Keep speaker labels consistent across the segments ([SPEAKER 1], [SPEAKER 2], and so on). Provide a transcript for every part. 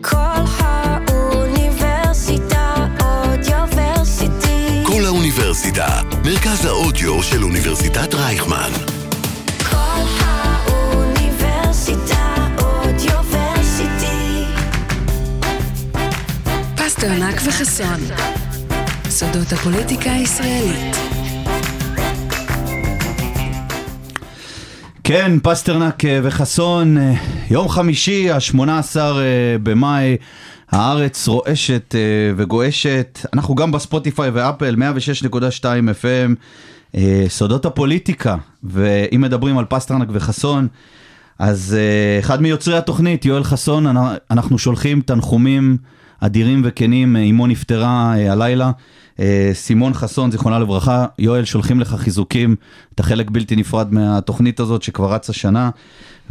[SPEAKER 1] כל האוניברסיטה אודיוורסיטי.
[SPEAKER 2] כל האוניברסיטה, מרכז האודיו של אוניברסיטת רייכמן.
[SPEAKER 1] כל האוניברסיטה אודיוורסיטי.
[SPEAKER 3] פסטרנק וחסון. סודות הפוליטיקה הישראלית.
[SPEAKER 4] כן, פסטרנק אה, וחסון, אה, יום חמישי, ה-18 אה, במאי, הארץ רועשת אה, וגועשת. אנחנו גם בספוטיפיי ואפל, 106.2 FM, אה, סודות הפוליטיקה. ואם מדברים על פסטרנק וחסון, אז אחד מיוצרי התוכנית, יואל חסון, אנ- אנחנו שולחים תנחומים אדירים וכנים, אמו נפטרה הלילה. סימון חסון, זיכרונה לברכה, יואל, שולחים לך חיזוקים, אתה חלק בלתי נפרד מהתוכנית הזאת שכבר רצה שנה,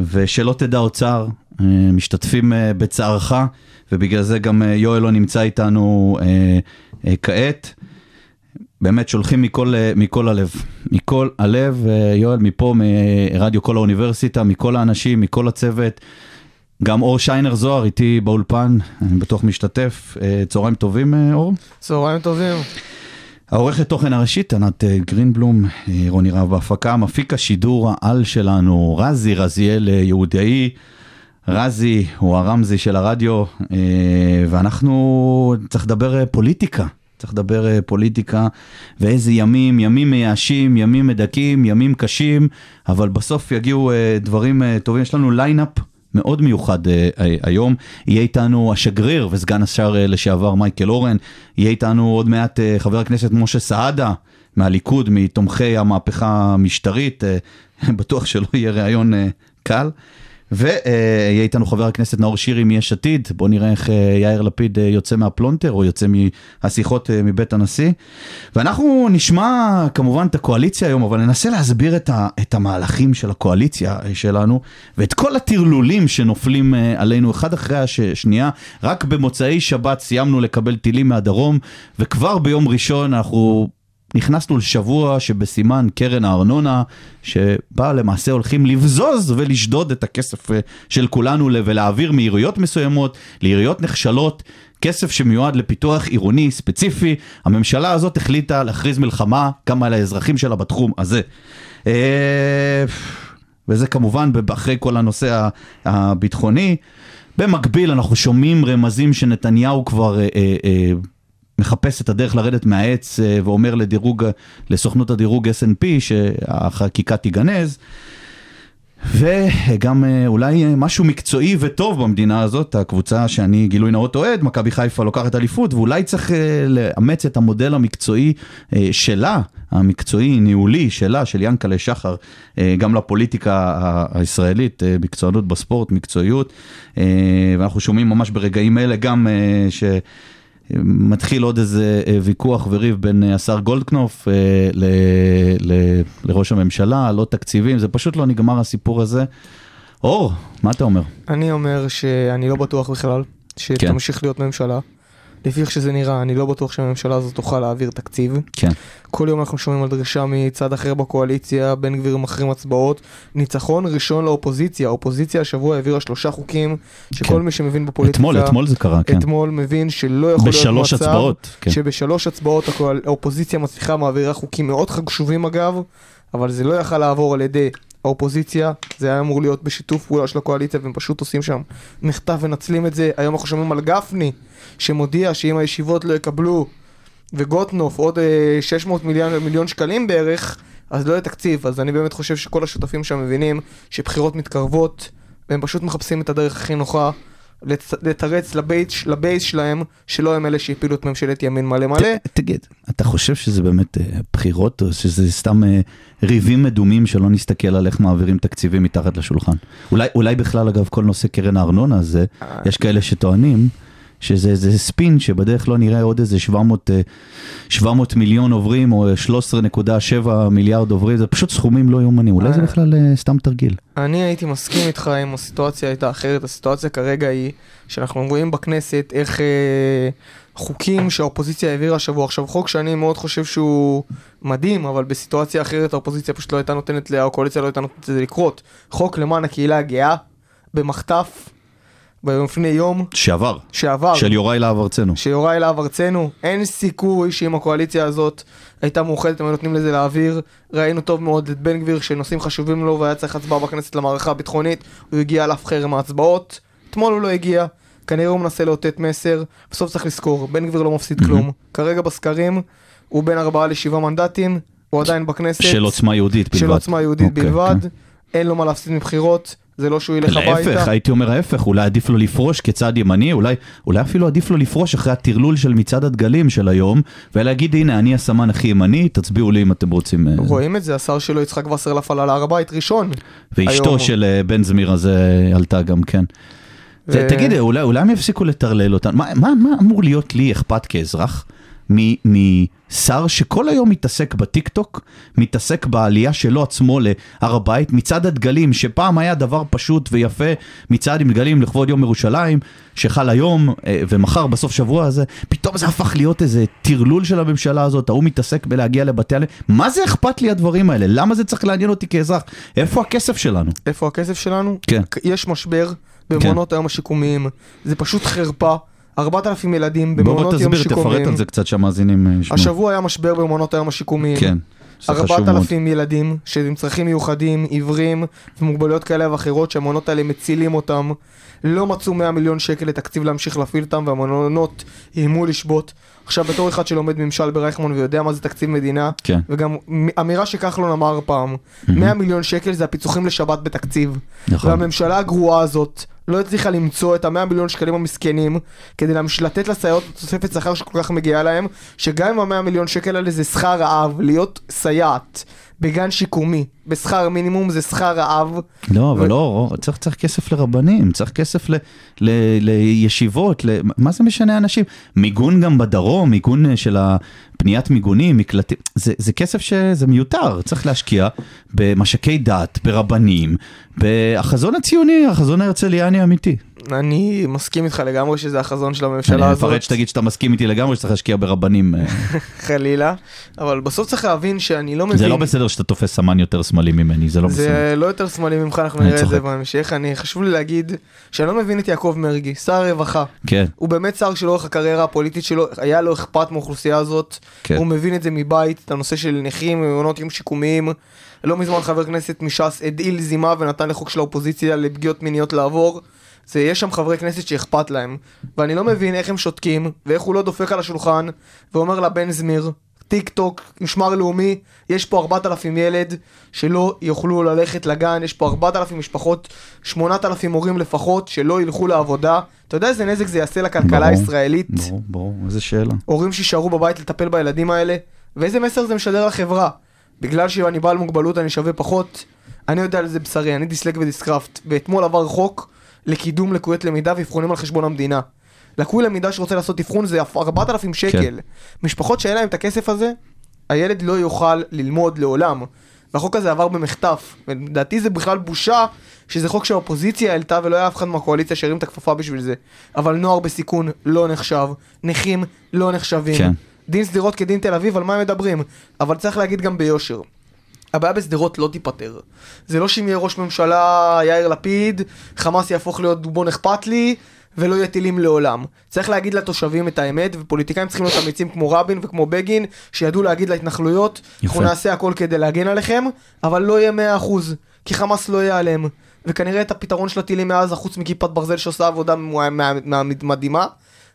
[SPEAKER 4] ושלא תדע אוצר, אה, משתתפים אה, בצערך, ובגלל זה גם אה, יואל לא נמצא איתנו כעת. באמת שולחים מכל, מכל הלב, מכל הלב, יואל, מפה, מרדיו כל האוניברסיטה, מכל האנשים, מכל הצוות. גם אור שיינר זוהר איתי באולפן, אני בטוח משתתף. צהריים טובים, אור?
[SPEAKER 5] צהריים טובים.
[SPEAKER 4] העורכת תוכן הראשית, ענת אה, גרינבלום, אה, רוני רב בהפקה, מפיק השידור העל שלנו, רזי רזיאל אה, יהודאי. רזי הוא הרמזי של הרדיו, ואנחנו צריך לדבר פוליטיקה. צריך לדבר פוליטיקה, ואיזה ימים, ימים מייאשים, ימים מדכאים, ימים קשים, אבל בסוף יגיעו דברים טובים. יש לנו ליינאפ מאוד מיוחד אה, אה, היום. יהיה איתנו השגריר וסגן השר אה, לשעבר מייקל אורן, יהיה איתנו עוד מעט חבר הכנסת משה סעדה מהליכוד, מתומכי המהפכה המשטרית, בטוח שלא יהיה ראיון קל. ויהיה איתנו חבר הכנסת נאור שירי מיש עתיד, בואו נראה איך אה, יאיר לפיד אה, יוצא מהפלונטר או יוצא מהשיחות אה, מבית הנשיא. ואנחנו נשמע כמובן את הקואליציה היום, אבל ננסה להסביר את, ה, את המהלכים של הקואליציה שלנו ואת כל הטרלולים שנופלים עלינו אחד אחרי השנייה. רק במוצאי שבת סיימנו לקבל טילים מהדרום, וכבר ביום ראשון אנחנו נכנסנו לשבוע שבסימן קרן הארנונה, שבה למעשה הולכים לבזוז ולשדוד את הכסף אה, של כולנו ולהעביר מעיריות מסוימות לעיריות נחשלות, כסף שמיועד לפיתוח עירוני ספציפי. הממשלה הזאת החליטה להכריז מלחמה גם על האזרחים שלה בתחום הזה. אה, וזה כמובן אחרי כל הנושא הביטחוני. במקביל אנחנו שומעים רמזים שנתניהו כבר אה, מחפש את הדרך לרדת מהעץ אה, ואומר לדירוג, לסוכנות הדירוג S&P שהחקיקה תיגנז. וגם אה, אולי משהו מקצועי וטוב במדינה הזאת, הקבוצה שאני גילוי נאות אוהד, מכבי חיפה לוקחת אליפות, ואולי צריך אה, לאמץ את המודל המקצועי שלה, המקצועי, ניהולי שלה, של ינקלה שחר, גם לפוליטיקה הישראלית, מקצוענות בספורט, מקצועיות, ואנחנו שומעים ממש ברגעים אלה גם ש... מתחיל עוד איזה אה, ויכוח וריב בין אה, השר גולדקנופ אה, ל, ל, לראש הממשלה, לא תקציבים, זה פשוט לא נגמר הסיפור הזה. אור, מה אתה אומר?
[SPEAKER 5] אני אומר שאני לא בטוח בכלל שתמשיך להיות ממשלה. לפי איך שזה נראה, אני לא בטוח שהממשלה הזאת תוכל להעביר תקציב.
[SPEAKER 4] כן.
[SPEAKER 5] כל יום אנחנו שומעים על דרישה מצד אחר בקואליציה, בן גביר מחרים הצבעות. ניצחון ראשון לאופוזיציה. האופוזיציה השבוע העבירה שלושה חוקים, שכל
[SPEAKER 4] כן.
[SPEAKER 5] מי שמבין בפוליטיקה...
[SPEAKER 4] אתמול, אתמול זה קרה, כן.
[SPEAKER 5] אתמול מבין שלא יכול להיות מצב...
[SPEAKER 4] הצבעות, כן.
[SPEAKER 5] שבשלוש הצבעות האופוזיציה מצליחה מעבירה חוקים מאוד חשובים אגב, אבל זה לא יכל לעבור על ידי האופוזיציה, זה היה אמור להיות בשיתוף פעולה של הקואליציה והם פשוט עושים שם מחטף ונצלים את זה. היום אנחנו שומעים על גפני שמודיע שאם הישיבות לא יקבלו וגוטנוף עוד אה, 600 מיליון, מיליון שקלים בערך, אז לא יהיה תקציב. אז אני באמת חושב שכל השותפים שם מבינים שבחירות מתקרבות והם פשוט מחפשים את הדרך הכי נוחה. לצ- לתרץ לבייס, לבייס שלהם שלא הם אלה שהפילו את ממשלת ימין מלא מלא.
[SPEAKER 4] ת- תגיד, אתה חושב שזה באמת אה, בחירות או שזה סתם אה, ריבים מדומים שלא נסתכל על איך מעבירים תקציבים מתחת לשולחן? אולי, אולי בכלל אגב כל נושא קרן הארנונה הזה, יש כאלה שטוענים שזה איזה ספין שבדרך לא נראה עוד איזה 700, אה, 700 מיליון עוברים או 13.7 מיליארד עוברים, זה פשוט סכומים לא יאומנים, אולי זה
[SPEAKER 5] אה.
[SPEAKER 4] בכלל אה, סתם תרגיל.
[SPEAKER 5] אני הייתי מסכים איתך אם הסיטואציה הייתה אחרת. הסיטואציה כרגע היא שאנחנו רואים בכנסת איך אה, חוקים שהאופוזיציה העבירה השבוע. עכשיו, חוק שאני מאוד חושב שהוא מדהים, אבל בסיטואציה אחרת האופוזיציה פשוט לא הייתה נותנת, הקואליציה לא הייתה נותנת לזה לקרות. חוק למען הקהילה הגאה, במחטף. לפני יום
[SPEAKER 4] שעבר,
[SPEAKER 5] שעבר,
[SPEAKER 4] של יוראי להב הרצנו.
[SPEAKER 5] שיוראי להב הרצנו, אין סיכוי שאם הקואליציה הזאת הייתה מאוחדת, הם היו נותנים לזה להעביר. ראינו טוב מאוד את בן גביר שנושאים חשובים לו והיה צריך הצבעה בכנסת למערכה הביטחונית, הוא הגיע על אף חרם ההצבעות. אתמול הוא לא הגיע, כנראה הוא מנסה לאותת מסר. בסוף צריך לזכור, בן גביר לא מפסיד כלום. כרגע בסקרים הוא בין ארבעה לשבעה מנדטים, הוא עדיין בכנסת.
[SPEAKER 4] של עוצמה יהודית בלבד.
[SPEAKER 5] של עוצמה יהודית
[SPEAKER 4] אוקיי,
[SPEAKER 5] בלבד.
[SPEAKER 4] כן.
[SPEAKER 5] אין לו מה להפסיד מבחירות, זה לא שהוא ילך
[SPEAKER 4] להפך,
[SPEAKER 5] הביתה.
[SPEAKER 4] הייתי אומר ההפך, אולי עדיף לו לפרוש כצעד ימני, אולי, אולי אפילו עדיף לו לפרוש אחרי הטרלול של מצעד הדגלים של היום, ולהגיד הנה אני הסמן הכי ימני, תצביעו לי אם אתם רוצים. אה,
[SPEAKER 5] רואים את זה, השר שלו יצחק וסרלאף עלה להר הבית ראשון.
[SPEAKER 4] ואשתו
[SPEAKER 5] היום.
[SPEAKER 4] של אה, בן זמיר הזה עלתה גם כן.
[SPEAKER 5] ו-
[SPEAKER 4] תגיד, אולי, אולי הם יפסיקו לטרלל אותנו, מה, מה, מה אמור להיות לי אכפת כאזרח משר שכל היום מתעסק בטיק טוק, מתעסק בעלייה שלו עצמו להר הבית, מצעד הדגלים, שפעם היה דבר פשוט ויפה, מצעד עם דגלים לכבוד יום ירושלים, שחל היום אה, ומחר בסוף שבוע הזה, פתאום זה הפך להיות איזה טרלול של הממשלה הזאת, ההוא מתעסק בלהגיע לבתי עלמין, מה זה אכפת לי הדברים האלה? למה זה צריך לעניין אותי כאזרח? איפה הכסף שלנו?
[SPEAKER 5] איפה הכסף שלנו?
[SPEAKER 4] כן.
[SPEAKER 5] יש משבר במעונות היום השיקומיים, זה פשוט חרפה. 4,000 ילדים
[SPEAKER 4] בוא
[SPEAKER 5] במעונות
[SPEAKER 4] בוא
[SPEAKER 5] יום
[SPEAKER 4] תסביר, תפרט
[SPEAKER 5] שיקומיים.
[SPEAKER 4] על זה קצת שהמאזינים אה, ישמעו.
[SPEAKER 5] השבוע היה משבר במעונות היום השיקומיים.
[SPEAKER 4] כן, זה חשוב מאוד.
[SPEAKER 5] 4,000 ילדים שעם צרכים מיוחדים, עיוורים ומוגבלויות כאלה ואחרות שהמעונות האלה מצילים אותם. לא מצאו 100 מיליון שקל לתקציב להמשיך להפעיל אותם והמעונות איימו לשבות. עכשיו בתור אחד שלומד ממשל ברייכמון ויודע מה זה תקציב מדינה,
[SPEAKER 4] כן.
[SPEAKER 5] וגם אמירה שכחלון אמר פעם, 100 מיליון שקל זה הפיצוחים לשבת בתקציב.
[SPEAKER 4] נכון.
[SPEAKER 5] והממשלה הגרועה הזאת לא הצליחה למצוא את המאה מיליון שקלים המסכנים כדי להמש... לתת לסייעות תוספת שכר שכל כך מגיעה להם, שגם אם המאה מיליון שקל האלה זה שכר רעב, להיות סייעת בגן שיקומי בשכר מינימום זה שכר רעב.
[SPEAKER 4] לא, אבל
[SPEAKER 5] ו-
[SPEAKER 4] לא, צריך, צריך כסף לרבנים, צריך כסף ל, ל, לישיבות, ל, מה זה משנה אנשים? מיגון גם בדרום, מיגון אה, של הפניית מיגונים, מקלטים, זה, זה כסף שזה מיותר, צריך להשקיע במש"קי דת, ברבנים, בחזון הציוני, החזון ההרצליאני האמיתי.
[SPEAKER 5] אני מסכים איתך לגמרי שזה החזון של הממשלה
[SPEAKER 4] אני
[SPEAKER 5] הזאת,
[SPEAKER 4] אפרט שתגיד שאתה מסכים איתי לגמרי שצריך להשקיע ברבנים. אה,
[SPEAKER 5] חלילה, אבל בסוף צריך להבין שאני לא מבין.
[SPEAKER 4] זה לא בסדר שאתה תופס סמן יותר שמאלי ממני, זה לא בסדר.
[SPEAKER 5] זה לא יותר שמאלי ממך, אנחנו
[SPEAKER 4] אני
[SPEAKER 5] נראה את זה. בהמשך. אני חשוב לי להגיד שאני לא מבין את יעקב מרגי, שר הרווחה.
[SPEAKER 4] כן,
[SPEAKER 5] הוא באמת שר שלאורך הקריירה הפוליטית שלו, היה לו אכפת מהאוכלוסייה הזאת.
[SPEAKER 4] כן.
[SPEAKER 5] הוא מבין את זה מבית, את הנושא של נכים, מעונות יום שיקומיים. לא מזמן חבר כנסת מש"ס הדעיל זימה ונתן לחוק של האופוזיציה לפגיעות מיניות לעבור. זה, יש שם חברי כנסת שאכפת להם. ואני לא מבין איך הם שותקים, ואיך הוא לא דופק על השולחן, ואומר לבן זמיר, טיק טוק, משמר לאומי, יש פה 4,000 ילד שלא יוכלו ללכת לגן, יש פה 4,000 משפחות, 8,000 הורים לפחות, שלא ילכו לעבודה. אתה יודע איזה נזק זה יעשה לכלכלה
[SPEAKER 4] ברור,
[SPEAKER 5] הישראלית?
[SPEAKER 4] ברור, ברור, איזה שאלה.
[SPEAKER 5] הורים שישארו בבית לטפל בילדים האלה, ואיזה מסר זה משדר לחברה? בגלל שאני בעל מוגבלות אני שווה פחות, אני יודע על זה בשרי, אני דיסלק ודיסקרפט, ואתמול עבר חוק לקידום לקויות למידה ואבחונים על חשבון המדינה. לקוי למידה שרוצה לעשות אבחון זה 4,000 שקל.
[SPEAKER 4] כן.
[SPEAKER 5] משפחות שאין להם את הכסף הזה, הילד לא יוכל ללמוד לעולם. והחוק הזה עבר במחטף, ולדעתי זה בכלל בושה שזה חוק שהאופוזיציה העלתה ולא היה אף אחד מהקואליציה שהרים את הכפפה בשביל זה. אבל נוער בסיכון לא נחשב, נכים לא נחשבים.
[SPEAKER 4] כן.
[SPEAKER 5] דין שדרות כדין תל אביב, על מה הם מדברים? אבל צריך להגיד גם ביושר. הבעיה בשדרות לא תיפתר. זה לא שאם יהיה ראש ממשלה יאיר לפיד, חמאס יהפוך להיות דובון אכפת לי, ולא יהיה טילים לעולם. צריך להגיד לתושבים את האמת, ופוליטיקאים צריכים להיות אמיצים כמו רבין וכמו בגין, שידעו להגיד להתנחלויות, אנחנו נעשה הכל כדי להגן עליכם, אבל לא יהיה 100%, כי חמאס לא ייעלם. וכנראה את הפתרון של הטילים מעזה, חוץ מכיפת ברזל שעושה עבודה מה- מה- מה- מדהימה,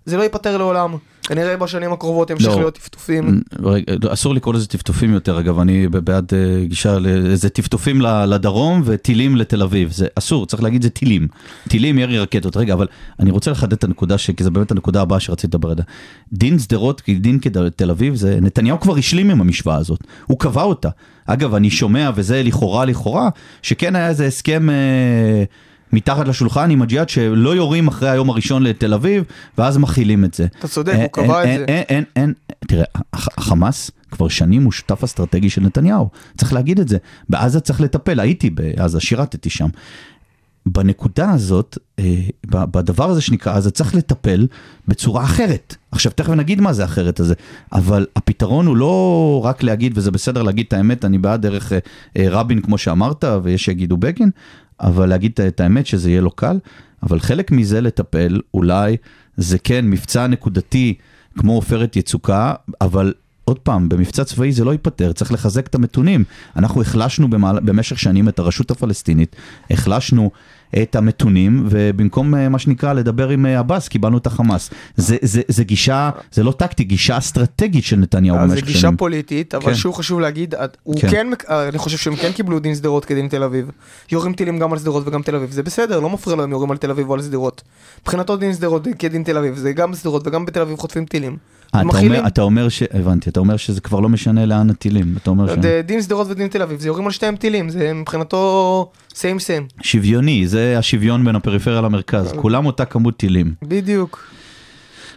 [SPEAKER 5] זה לא ייפתר לעולם. כנראה בשנים הקרובות ימשיך
[SPEAKER 4] לא.
[SPEAKER 5] להיות טפטופים.
[SPEAKER 4] רגע, לא, אסור לקרוא לזה טפטופים יותר, אגב, אני בעד אה, גישה, זה טפטופים לדרום וטילים לתל אביב, זה אסור, צריך להגיד זה טילים. טילים, ירי רקטות. רגע, אבל אני רוצה לחדד את הנקודה, ש- כי זו באמת הנקודה הבאה שרציתי לדבר עליה. דין שדרות כדין כד- תל אביב, זה, נתניהו כבר השלים עם המשוואה הזאת, הוא קבע אותה. אגב, אני שומע, וזה לכאורה לכאורה, שכן היה איזה הסכם... אה, מתחת לשולחן עם הג'יהאד שלא יורים אחרי היום הראשון לתל אביב ואז מכילים את זה.
[SPEAKER 5] אתה צודק,
[SPEAKER 4] אין-
[SPEAKER 5] הוא קבע את
[SPEAKER 4] אין-
[SPEAKER 5] זה.
[SPEAKER 4] אין, אין, אין, תראה, הח- החמאס כבר שנים הוא שותף אסטרטגי של נתניהו, צריך להגיד את זה. בעזה צריך לטפל, הייתי בעזה, שירתתי שם. בנקודה הזאת, אה, בדבר הזה שנקרא עזה, צריך לטפל בצורה אחרת. עכשיו, תכף נגיד מה זה אחרת הזה, אבל הפתרון הוא לא רק להגיד, וזה בסדר להגיד את האמת, אני בעד דרך אה, אה, רבין, כמו שאמרת, ויש שיגידו בגין, אבל להגיד את- האמת שזה יהיה לו קל. אבל חלק מזה לטפל, אולי זה כן מבצע נקודתי כמו עופרת יצוקה, אבל עוד פעם, במבצע צבאי זה לא ייפתר, צריך לחזק את המתונים. אנחנו החלשנו במעל, במשך שנים את הרשות הפלסטינית, החלשנו את המתונים, ובמקום אה, מה שנקרא לדבר עם אה, עבאס, קיבלנו את החמאס. זה, זה, זה גישה, זה לא טקטי, גישה אסטרטגית של נתניהו
[SPEAKER 5] אז
[SPEAKER 4] במשך
[SPEAKER 5] זה
[SPEAKER 4] שנים.
[SPEAKER 5] גישה פוליטית, אבל
[SPEAKER 4] כן.
[SPEAKER 5] שוב חשוב להגיד, הוא
[SPEAKER 4] כן.
[SPEAKER 5] כן, אה, אני חושב שהם כן קיבלו דין שדרות כדין תל אביב. יורים טילים גם על שדרות וגם תל אביב, זה בסדר, לא מפריע לו אם יורים על תל אביב או על שדרות. מבחינתו דין שדרות כדין תל אביב, זה גם שדרות וגם בתל אביב חוטפים טילים.
[SPEAKER 4] אה,
[SPEAKER 5] מכילים-
[SPEAKER 4] אומר, אתה אומר ש... הבנתי, אתה אומר שזה כבר לא משנה לאן הטילים. אתה אומר ש...
[SPEAKER 5] ד- דין שדרות ודין תל אביב, זה יורים על שתיהם טילים, זה מבחינתו סיים סיים.
[SPEAKER 4] שוויוני, זה השוויון בין הפריפריה למרכז. כולם אותה כמות טילים.
[SPEAKER 5] בדיוק.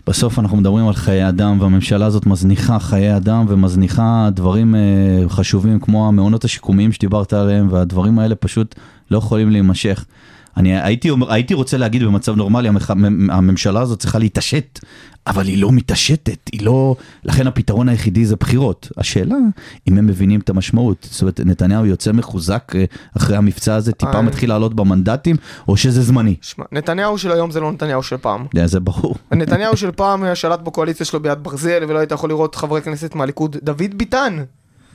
[SPEAKER 4] בסוף אנחנו מדברים על חיי אדם, והממשלה הזאת מזניחה חיי אדם ומזניחה דברים אה, חשובים כמו המעונות השיקומיים שדיברת עליהם, והדברים האלה פשוט לא יכולים להימשך. אני הייתי, אומר- הייתי רוצה להגיד במצב נורמלי, המח- המ- הממשלה הזאת צריכה להתעשת, אבל היא לא מתעשתת, היא לא... לכן הפתרון היחידי זה בחירות. השאלה, אם הם מבינים את המשמעות. זאת אומרת, נתניהו יוצא מחוזק אה, אחרי המבצע הזה, טיפה
[SPEAKER 5] אה.
[SPEAKER 4] מתחיל לעלות במנדטים, או שזה זמני.
[SPEAKER 5] שמע, נתניהו של היום זה לא נתניהו של פעם.
[SPEAKER 4] זה- זה ברור.
[SPEAKER 5] נתניהו של פעם שלט בקואליציה שלו ביד ברזל ולא היית יכול לראות חברי כנסת מהליכוד. דוד ביטן.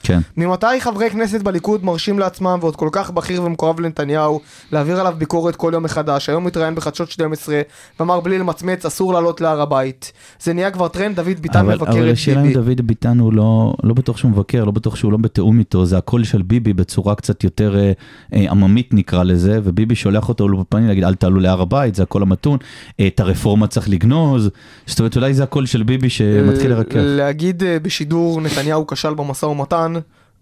[SPEAKER 4] כן.
[SPEAKER 5] ממתי חברי כנסת בליכוד מרשים לעצמם ועוד כל כך בכיר ומקורב לנתניהו להעביר עליו ביקורת כל יום מחדש? היום התראיין בחדשות 12 ואמר בלי למצמץ אסור לעלות להר הבית. זה נהיה כבר טרנד, דוד ביטן
[SPEAKER 4] אבל,
[SPEAKER 5] מבקר
[SPEAKER 4] אבל
[SPEAKER 5] את
[SPEAKER 4] השאלה אם
[SPEAKER 5] ביבי.
[SPEAKER 4] דוד ביטן הוא לא, לא בטוח שהוא מבקר, לא בטוח שהוא לא בתיאום איתו, זה הקול של ביבי בצורה קצת יותר אה, אה, עממית נקרא לזה, וביבי שולח אותו לאולפנים להגיד אל תעלו להר הבית, זה הקול המתון, אה, את הרפורמה צריך לגנוז, זאת אומרת אולי זה הקול של ביבי שמתחיל לרכך.
[SPEAKER 5] להגיד אה, בשידור נתניהו כשל במשא ומתן,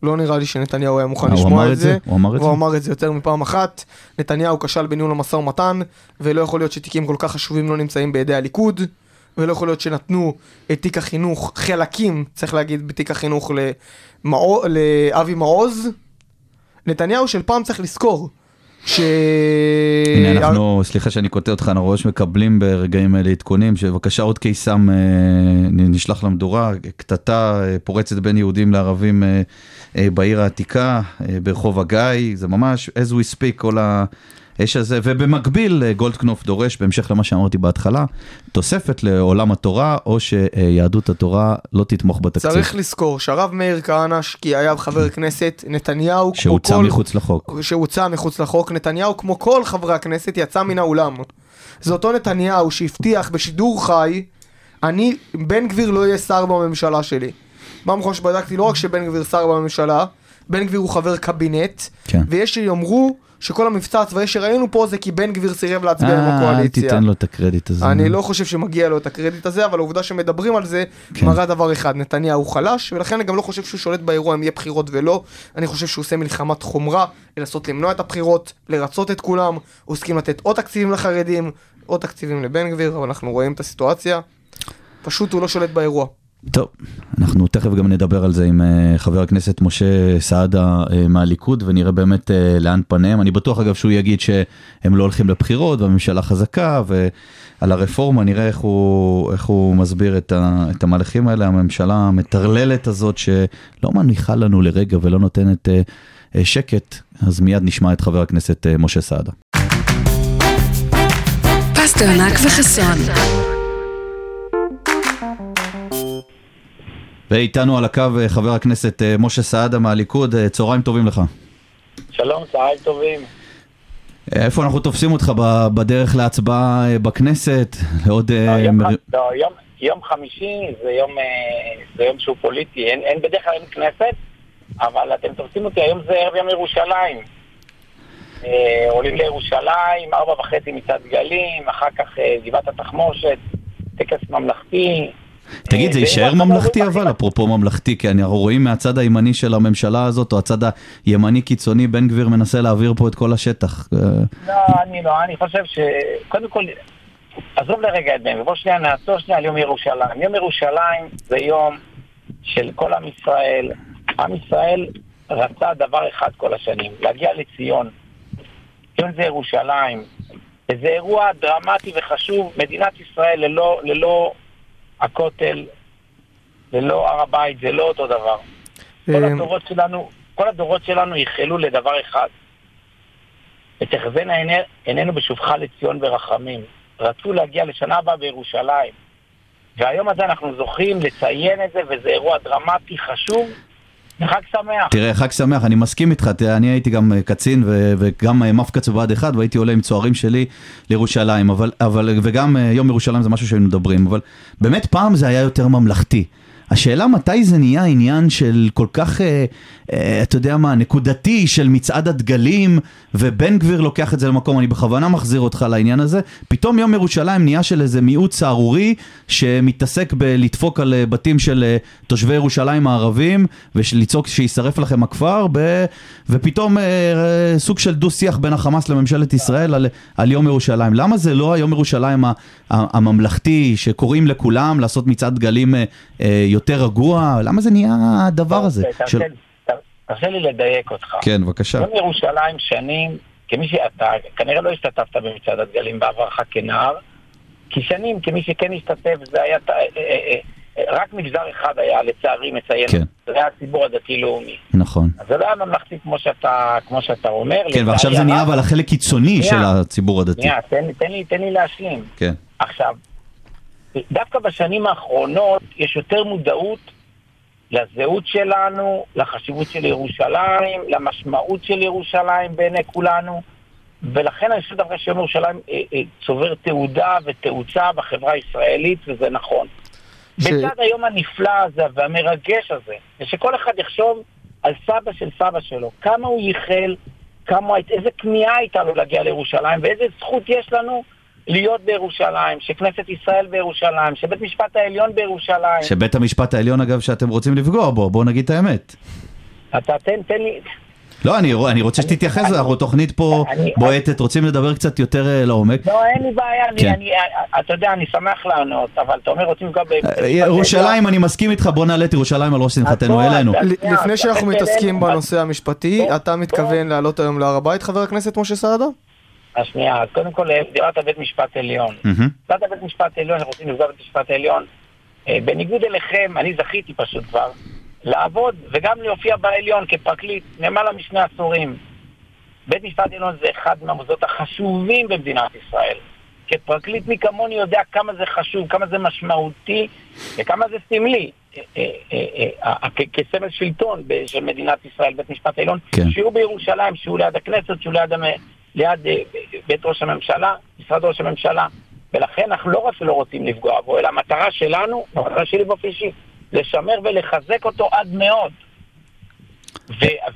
[SPEAKER 5] לא נראה לי שנתניהו היה מוכן
[SPEAKER 4] אה, הוא
[SPEAKER 5] לשמוע את זה.
[SPEAKER 4] הוא אמר את זה?
[SPEAKER 5] אמר את זה יותר מפעם אחת. נתניהו כשל בניהול המשא ומתן, ולא יכול להיות שתיקים כל כך חשובים לא נמצאים בידי הליכוד, ולא יכול להיות שנתנו את תיק החינוך, חלקים, צריך להגיד, בתיק החינוך למעו, לאבי מעוז. נתניהו של פעם צריך לזכור. ש...
[SPEAKER 4] הנה אנחנו, סליחה שאני קוטע אותך, אנחנו רואים שמקבלים ברגעים האלה עדכונים, שבבקשה עוד קיסם אה, נשלח למדורה, קטטה אה, פורצת בין יהודים לערבים אה, בעיר העתיקה, ברחוב הגיא, זה ממש as we speak כל האש הזה, ובמקביל אה, גולדקנופ דורש, בהמשך למה שאמרתי בהתחלה, תוספת לעולם התורה, או שיהדות התורה לא תתמוך בתקציב,
[SPEAKER 5] צריך לזכור שהרב מאיר כהנא, כי היה חבר כנסת, נתניהו, כמו
[SPEAKER 4] שהוצא
[SPEAKER 5] כל...
[SPEAKER 4] מחוץ לחוק.
[SPEAKER 5] שהוצא מחוץ לחוק, נתניהו כמו כל חברי הכנסת יצא מן האולם. זה אותו נתניהו שהבטיח בשידור חי, אני, בן גביר לא יהיה שר בממשלה שלי. פעם אחרונה שבדקתי לא רק שבן גביר שר בממשלה, בן גביר הוא חבר קבינט,
[SPEAKER 4] כן.
[SPEAKER 5] ויש שיאמרו שכל המבצע הצבאי שראינו פה זה כי בן גביר סירב להצביע עם
[SPEAKER 4] אה, אל
[SPEAKER 5] הקואליציה.
[SPEAKER 4] תיתן לו את הקרדיט הזה.
[SPEAKER 5] אני לא חושב שמגיע לו את הקרדיט הזה, אבל העובדה שמדברים על זה
[SPEAKER 4] כן.
[SPEAKER 5] מראה דבר אחד, נתניהו חלש, ולכן אני גם לא חושב שהוא שולט באירוע אם יהיה בחירות ולא. אני חושב שהוא עושה מלחמת חומרה, לנסות למנוע את הבחירות, לרצות את כולם, הוא הסכים לתת עוד תקציבים לחרדים, עוד תקציבים לבן גביר, אבל אנחנו רואים את הסיטואציה. פשוט הוא לא שולט באירוע.
[SPEAKER 4] טוב, אנחנו תכף גם נדבר על זה עם uh, חבר הכנסת משה סעדה uh, מהליכוד ונראה באמת uh, לאן פניהם. אני בטוח אגב שהוא יגיד שהם לא הולכים לבחירות והממשלה חזקה ועל הרפורמה נראה איך הוא, איך הוא מסביר את, ה, את המהלכים האלה, הממשלה המטרללת הזאת שלא מניחה לנו לרגע ולא נותנת שקט, אז מיד נשמע את חבר הכנסת משה סעדה.
[SPEAKER 3] פסטרנק וחסון.
[SPEAKER 4] ואיתנו על הקו uh, חבר הכנסת uh, משה סעדה מהליכוד, uh, צהריים טובים לך.
[SPEAKER 6] שלום, צהריים טובים.
[SPEAKER 4] איפה אנחנו תופסים אותך בדרך להצבעה אה, בכנסת? לעוד... אה,
[SPEAKER 6] לא, יום,
[SPEAKER 4] מר-
[SPEAKER 6] לא, יום, יום חמישי זה יום, אה, זה יום שהוא פוליטי, אין, אין בדרך כלל אין כנסת, אבל אתם תופסים אותי, היום זה ערב יום ירושלים. אה, עולים לירושלים, ארבע וחצי מצעד דגלים, אחר כך אה, גבעת התחמושת, טקס ממלכתי.
[SPEAKER 4] תגיד, זה
[SPEAKER 6] אה,
[SPEAKER 4] יישאר ממלכתי אבל, אפרופו ממלכתי, כי אנחנו רואים מהצד הימני של הממשלה הזאת, או הצד הימני קיצוני, בן גביר מנסה להעביר פה את כל השטח. אה,
[SPEAKER 6] לא, אני לא, אני חושב ש... קודם כל, עזוב לרגע את בן, בוא שנייה נעצור שנייה על יום ירושלים. יום ירושלים זה יום של כל עם ישראל. עם ישראל רצה דבר אחד כל השנים, להגיע לציון. ציון זה ירושלים. וזה אירוע דרמטי וחשוב. מדינת ישראל ללא, ללא הכותל, ללא הר הבית, זה לא אותו דבר. כל
[SPEAKER 5] אה,
[SPEAKER 6] הדורות שלנו, כל הדורות שלנו ייחלו לדבר אחד. ותחזינה עיני- עינינו בשובך לציון ברחמים. רצו להגיע לשנה הבאה בירושלים. והיום הזה אנחנו זוכים לציין את זה, וזה אירוע דרמטי חשוב, וחג שמח.
[SPEAKER 4] תראה, חג שמח, אני מסכים איתך, תראה, אני הייתי גם אה, קצין ו- וגם מפקץ בבה"ד 1 והייתי עולה עם צוערים שלי לירושלים, אבל, אבל, וגם אה, יום ירושלים זה משהו שהיינו מדברים, אבל באמת פעם זה היה יותר ממלכתי. השאלה מתי זה נהיה עניין של כל כך, אה, אה, אתה יודע מה, נקודתי של מצעד הדגלים, ובן גביר לוקח את זה למקום, אני בכוונה מחזיר אותך לעניין הזה, פתאום יום ירושלים נהיה של איזה מיעוט סהרורי, שמתעסק בלדפוק על אה, בתים של אה, תושבי ירושלים הערבים, ולצעוק שישרף לכם הכפר, ב... ופתאום אה, אה, סוג של דו-שיח בין החמאס לממשלת ישראל על, על יום ירושלים. למה זה לא היום ירושלים הממלכתי, שקוראים לכולם לעשות מצעד דגלים אה, אה, יותר רגוע? למה זה נהיה הדבר הזה?
[SPEAKER 6] תרשה
[SPEAKER 4] של...
[SPEAKER 6] תרשה לי לדייק אותך.
[SPEAKER 4] כן, בבקשה.
[SPEAKER 6] יום ירושלים שנים, כמי שאתה כנראה לא השתתפת במצעד הדגלים בעברך כנער, כי שנים, כמי שכן השתתף, זה היה, אה, אה, אה, רק מגזר אחד היה לצערי מציין,
[SPEAKER 4] כן.
[SPEAKER 6] זה היה הציבור הדתי-לאומי.
[SPEAKER 4] נכון.
[SPEAKER 6] אז זה לא היה ממלכתי כמו שאתה, כמו שאתה אומר.
[SPEAKER 4] כן, ועכשיו זה נהיה אבל החלק קיצוני. של הציבור הדתי.
[SPEAKER 6] שנייה, תן, תן, לי, תן לי להשלים.
[SPEAKER 4] כן.
[SPEAKER 6] עכשיו, דווקא בשנים האחרונות יש יותר מודעות לזהות שלנו, לחשיבות של ירושלים, למשמעות של ירושלים בעיני כולנו, ולכן אני חושב דווקא שיום ירושלים אה, אה, צובר תעודה ותאוצה בחברה הישראלית, וזה נכון.
[SPEAKER 5] ש-
[SPEAKER 6] בצד היום הנפלא הזה והמרגש הזה, ושכל אחד יחשוב על סבא של סבא שלו, כמה הוא ייחל, כמה, איזה כמיהה הייתה לו להגיע לירושלים, ואיזה זכות יש לנו להיות בירושלים, שכנסת ישראל בירושלים, שבית משפט העליון בירושלים.
[SPEAKER 4] שבית המשפט העליון אגב שאתם רוצים לפגוע בו, בואו נגיד את האמת.
[SPEAKER 6] אתה תן, תן לי,
[SPEAKER 4] לא, אני, אני רוצה שתתייחס,
[SPEAKER 6] אני-
[SPEAKER 4] אנחנו תוכנית פה
[SPEAKER 6] אני-
[SPEAKER 4] בועטת, רוצים לדבר קצת יותר אה, לעומק.
[SPEAKER 6] לא, אין לי בעיה, אני,
[SPEAKER 4] כן.
[SPEAKER 6] אני, אה, אתה יודע, אני שמח לענות, אבל אתה אומר רוצים
[SPEAKER 4] אה,
[SPEAKER 6] העליון.
[SPEAKER 4] ירושלים, אני מסכים איתך, בוא נעלה את ירושלים על ראש שמחתנו, אלינו.
[SPEAKER 5] לפני שאנחנו מתעסקים בנושא המשפטי, אתה מתכוון לעלות היום להר הבית, חבר הכנסת משה סעדה?
[SPEAKER 6] אז שנייה, אז קודם כל, דיברת בית משפט עליון. מצד בית משפט העליון, אנחנו רוצים לפגוע בבית משפט העליון. אה, בניגוד אליכם, אני זכיתי פשוט כבר לעבוד וגם להופיע בעליון כפרקליט למעלה משני עשורים. בית משפט עליון זה אחד מהמוסדות החשובים במדינת ישראל. כפרקליט מי כמוני יודע כמה זה חשוב, כמה זה משמעותי וכמה זה סמלי. אה, אה, אה, אה, כסמל שלטון של מדינת ישראל, בית משפט העליון,
[SPEAKER 4] כן.
[SPEAKER 6] שיהיו בירושלים, שיהיו ליד הכנסת, שיהיו ליד, ליד אה, בית ראש הממשלה, משרד ראש הממשלה. ולכן אנחנו לא רק שלא רוצים לפגוע בו, אלא המטרה שלנו, המטרה שלי באופן אישי, לשמר ולחזק אותו עד מאוד.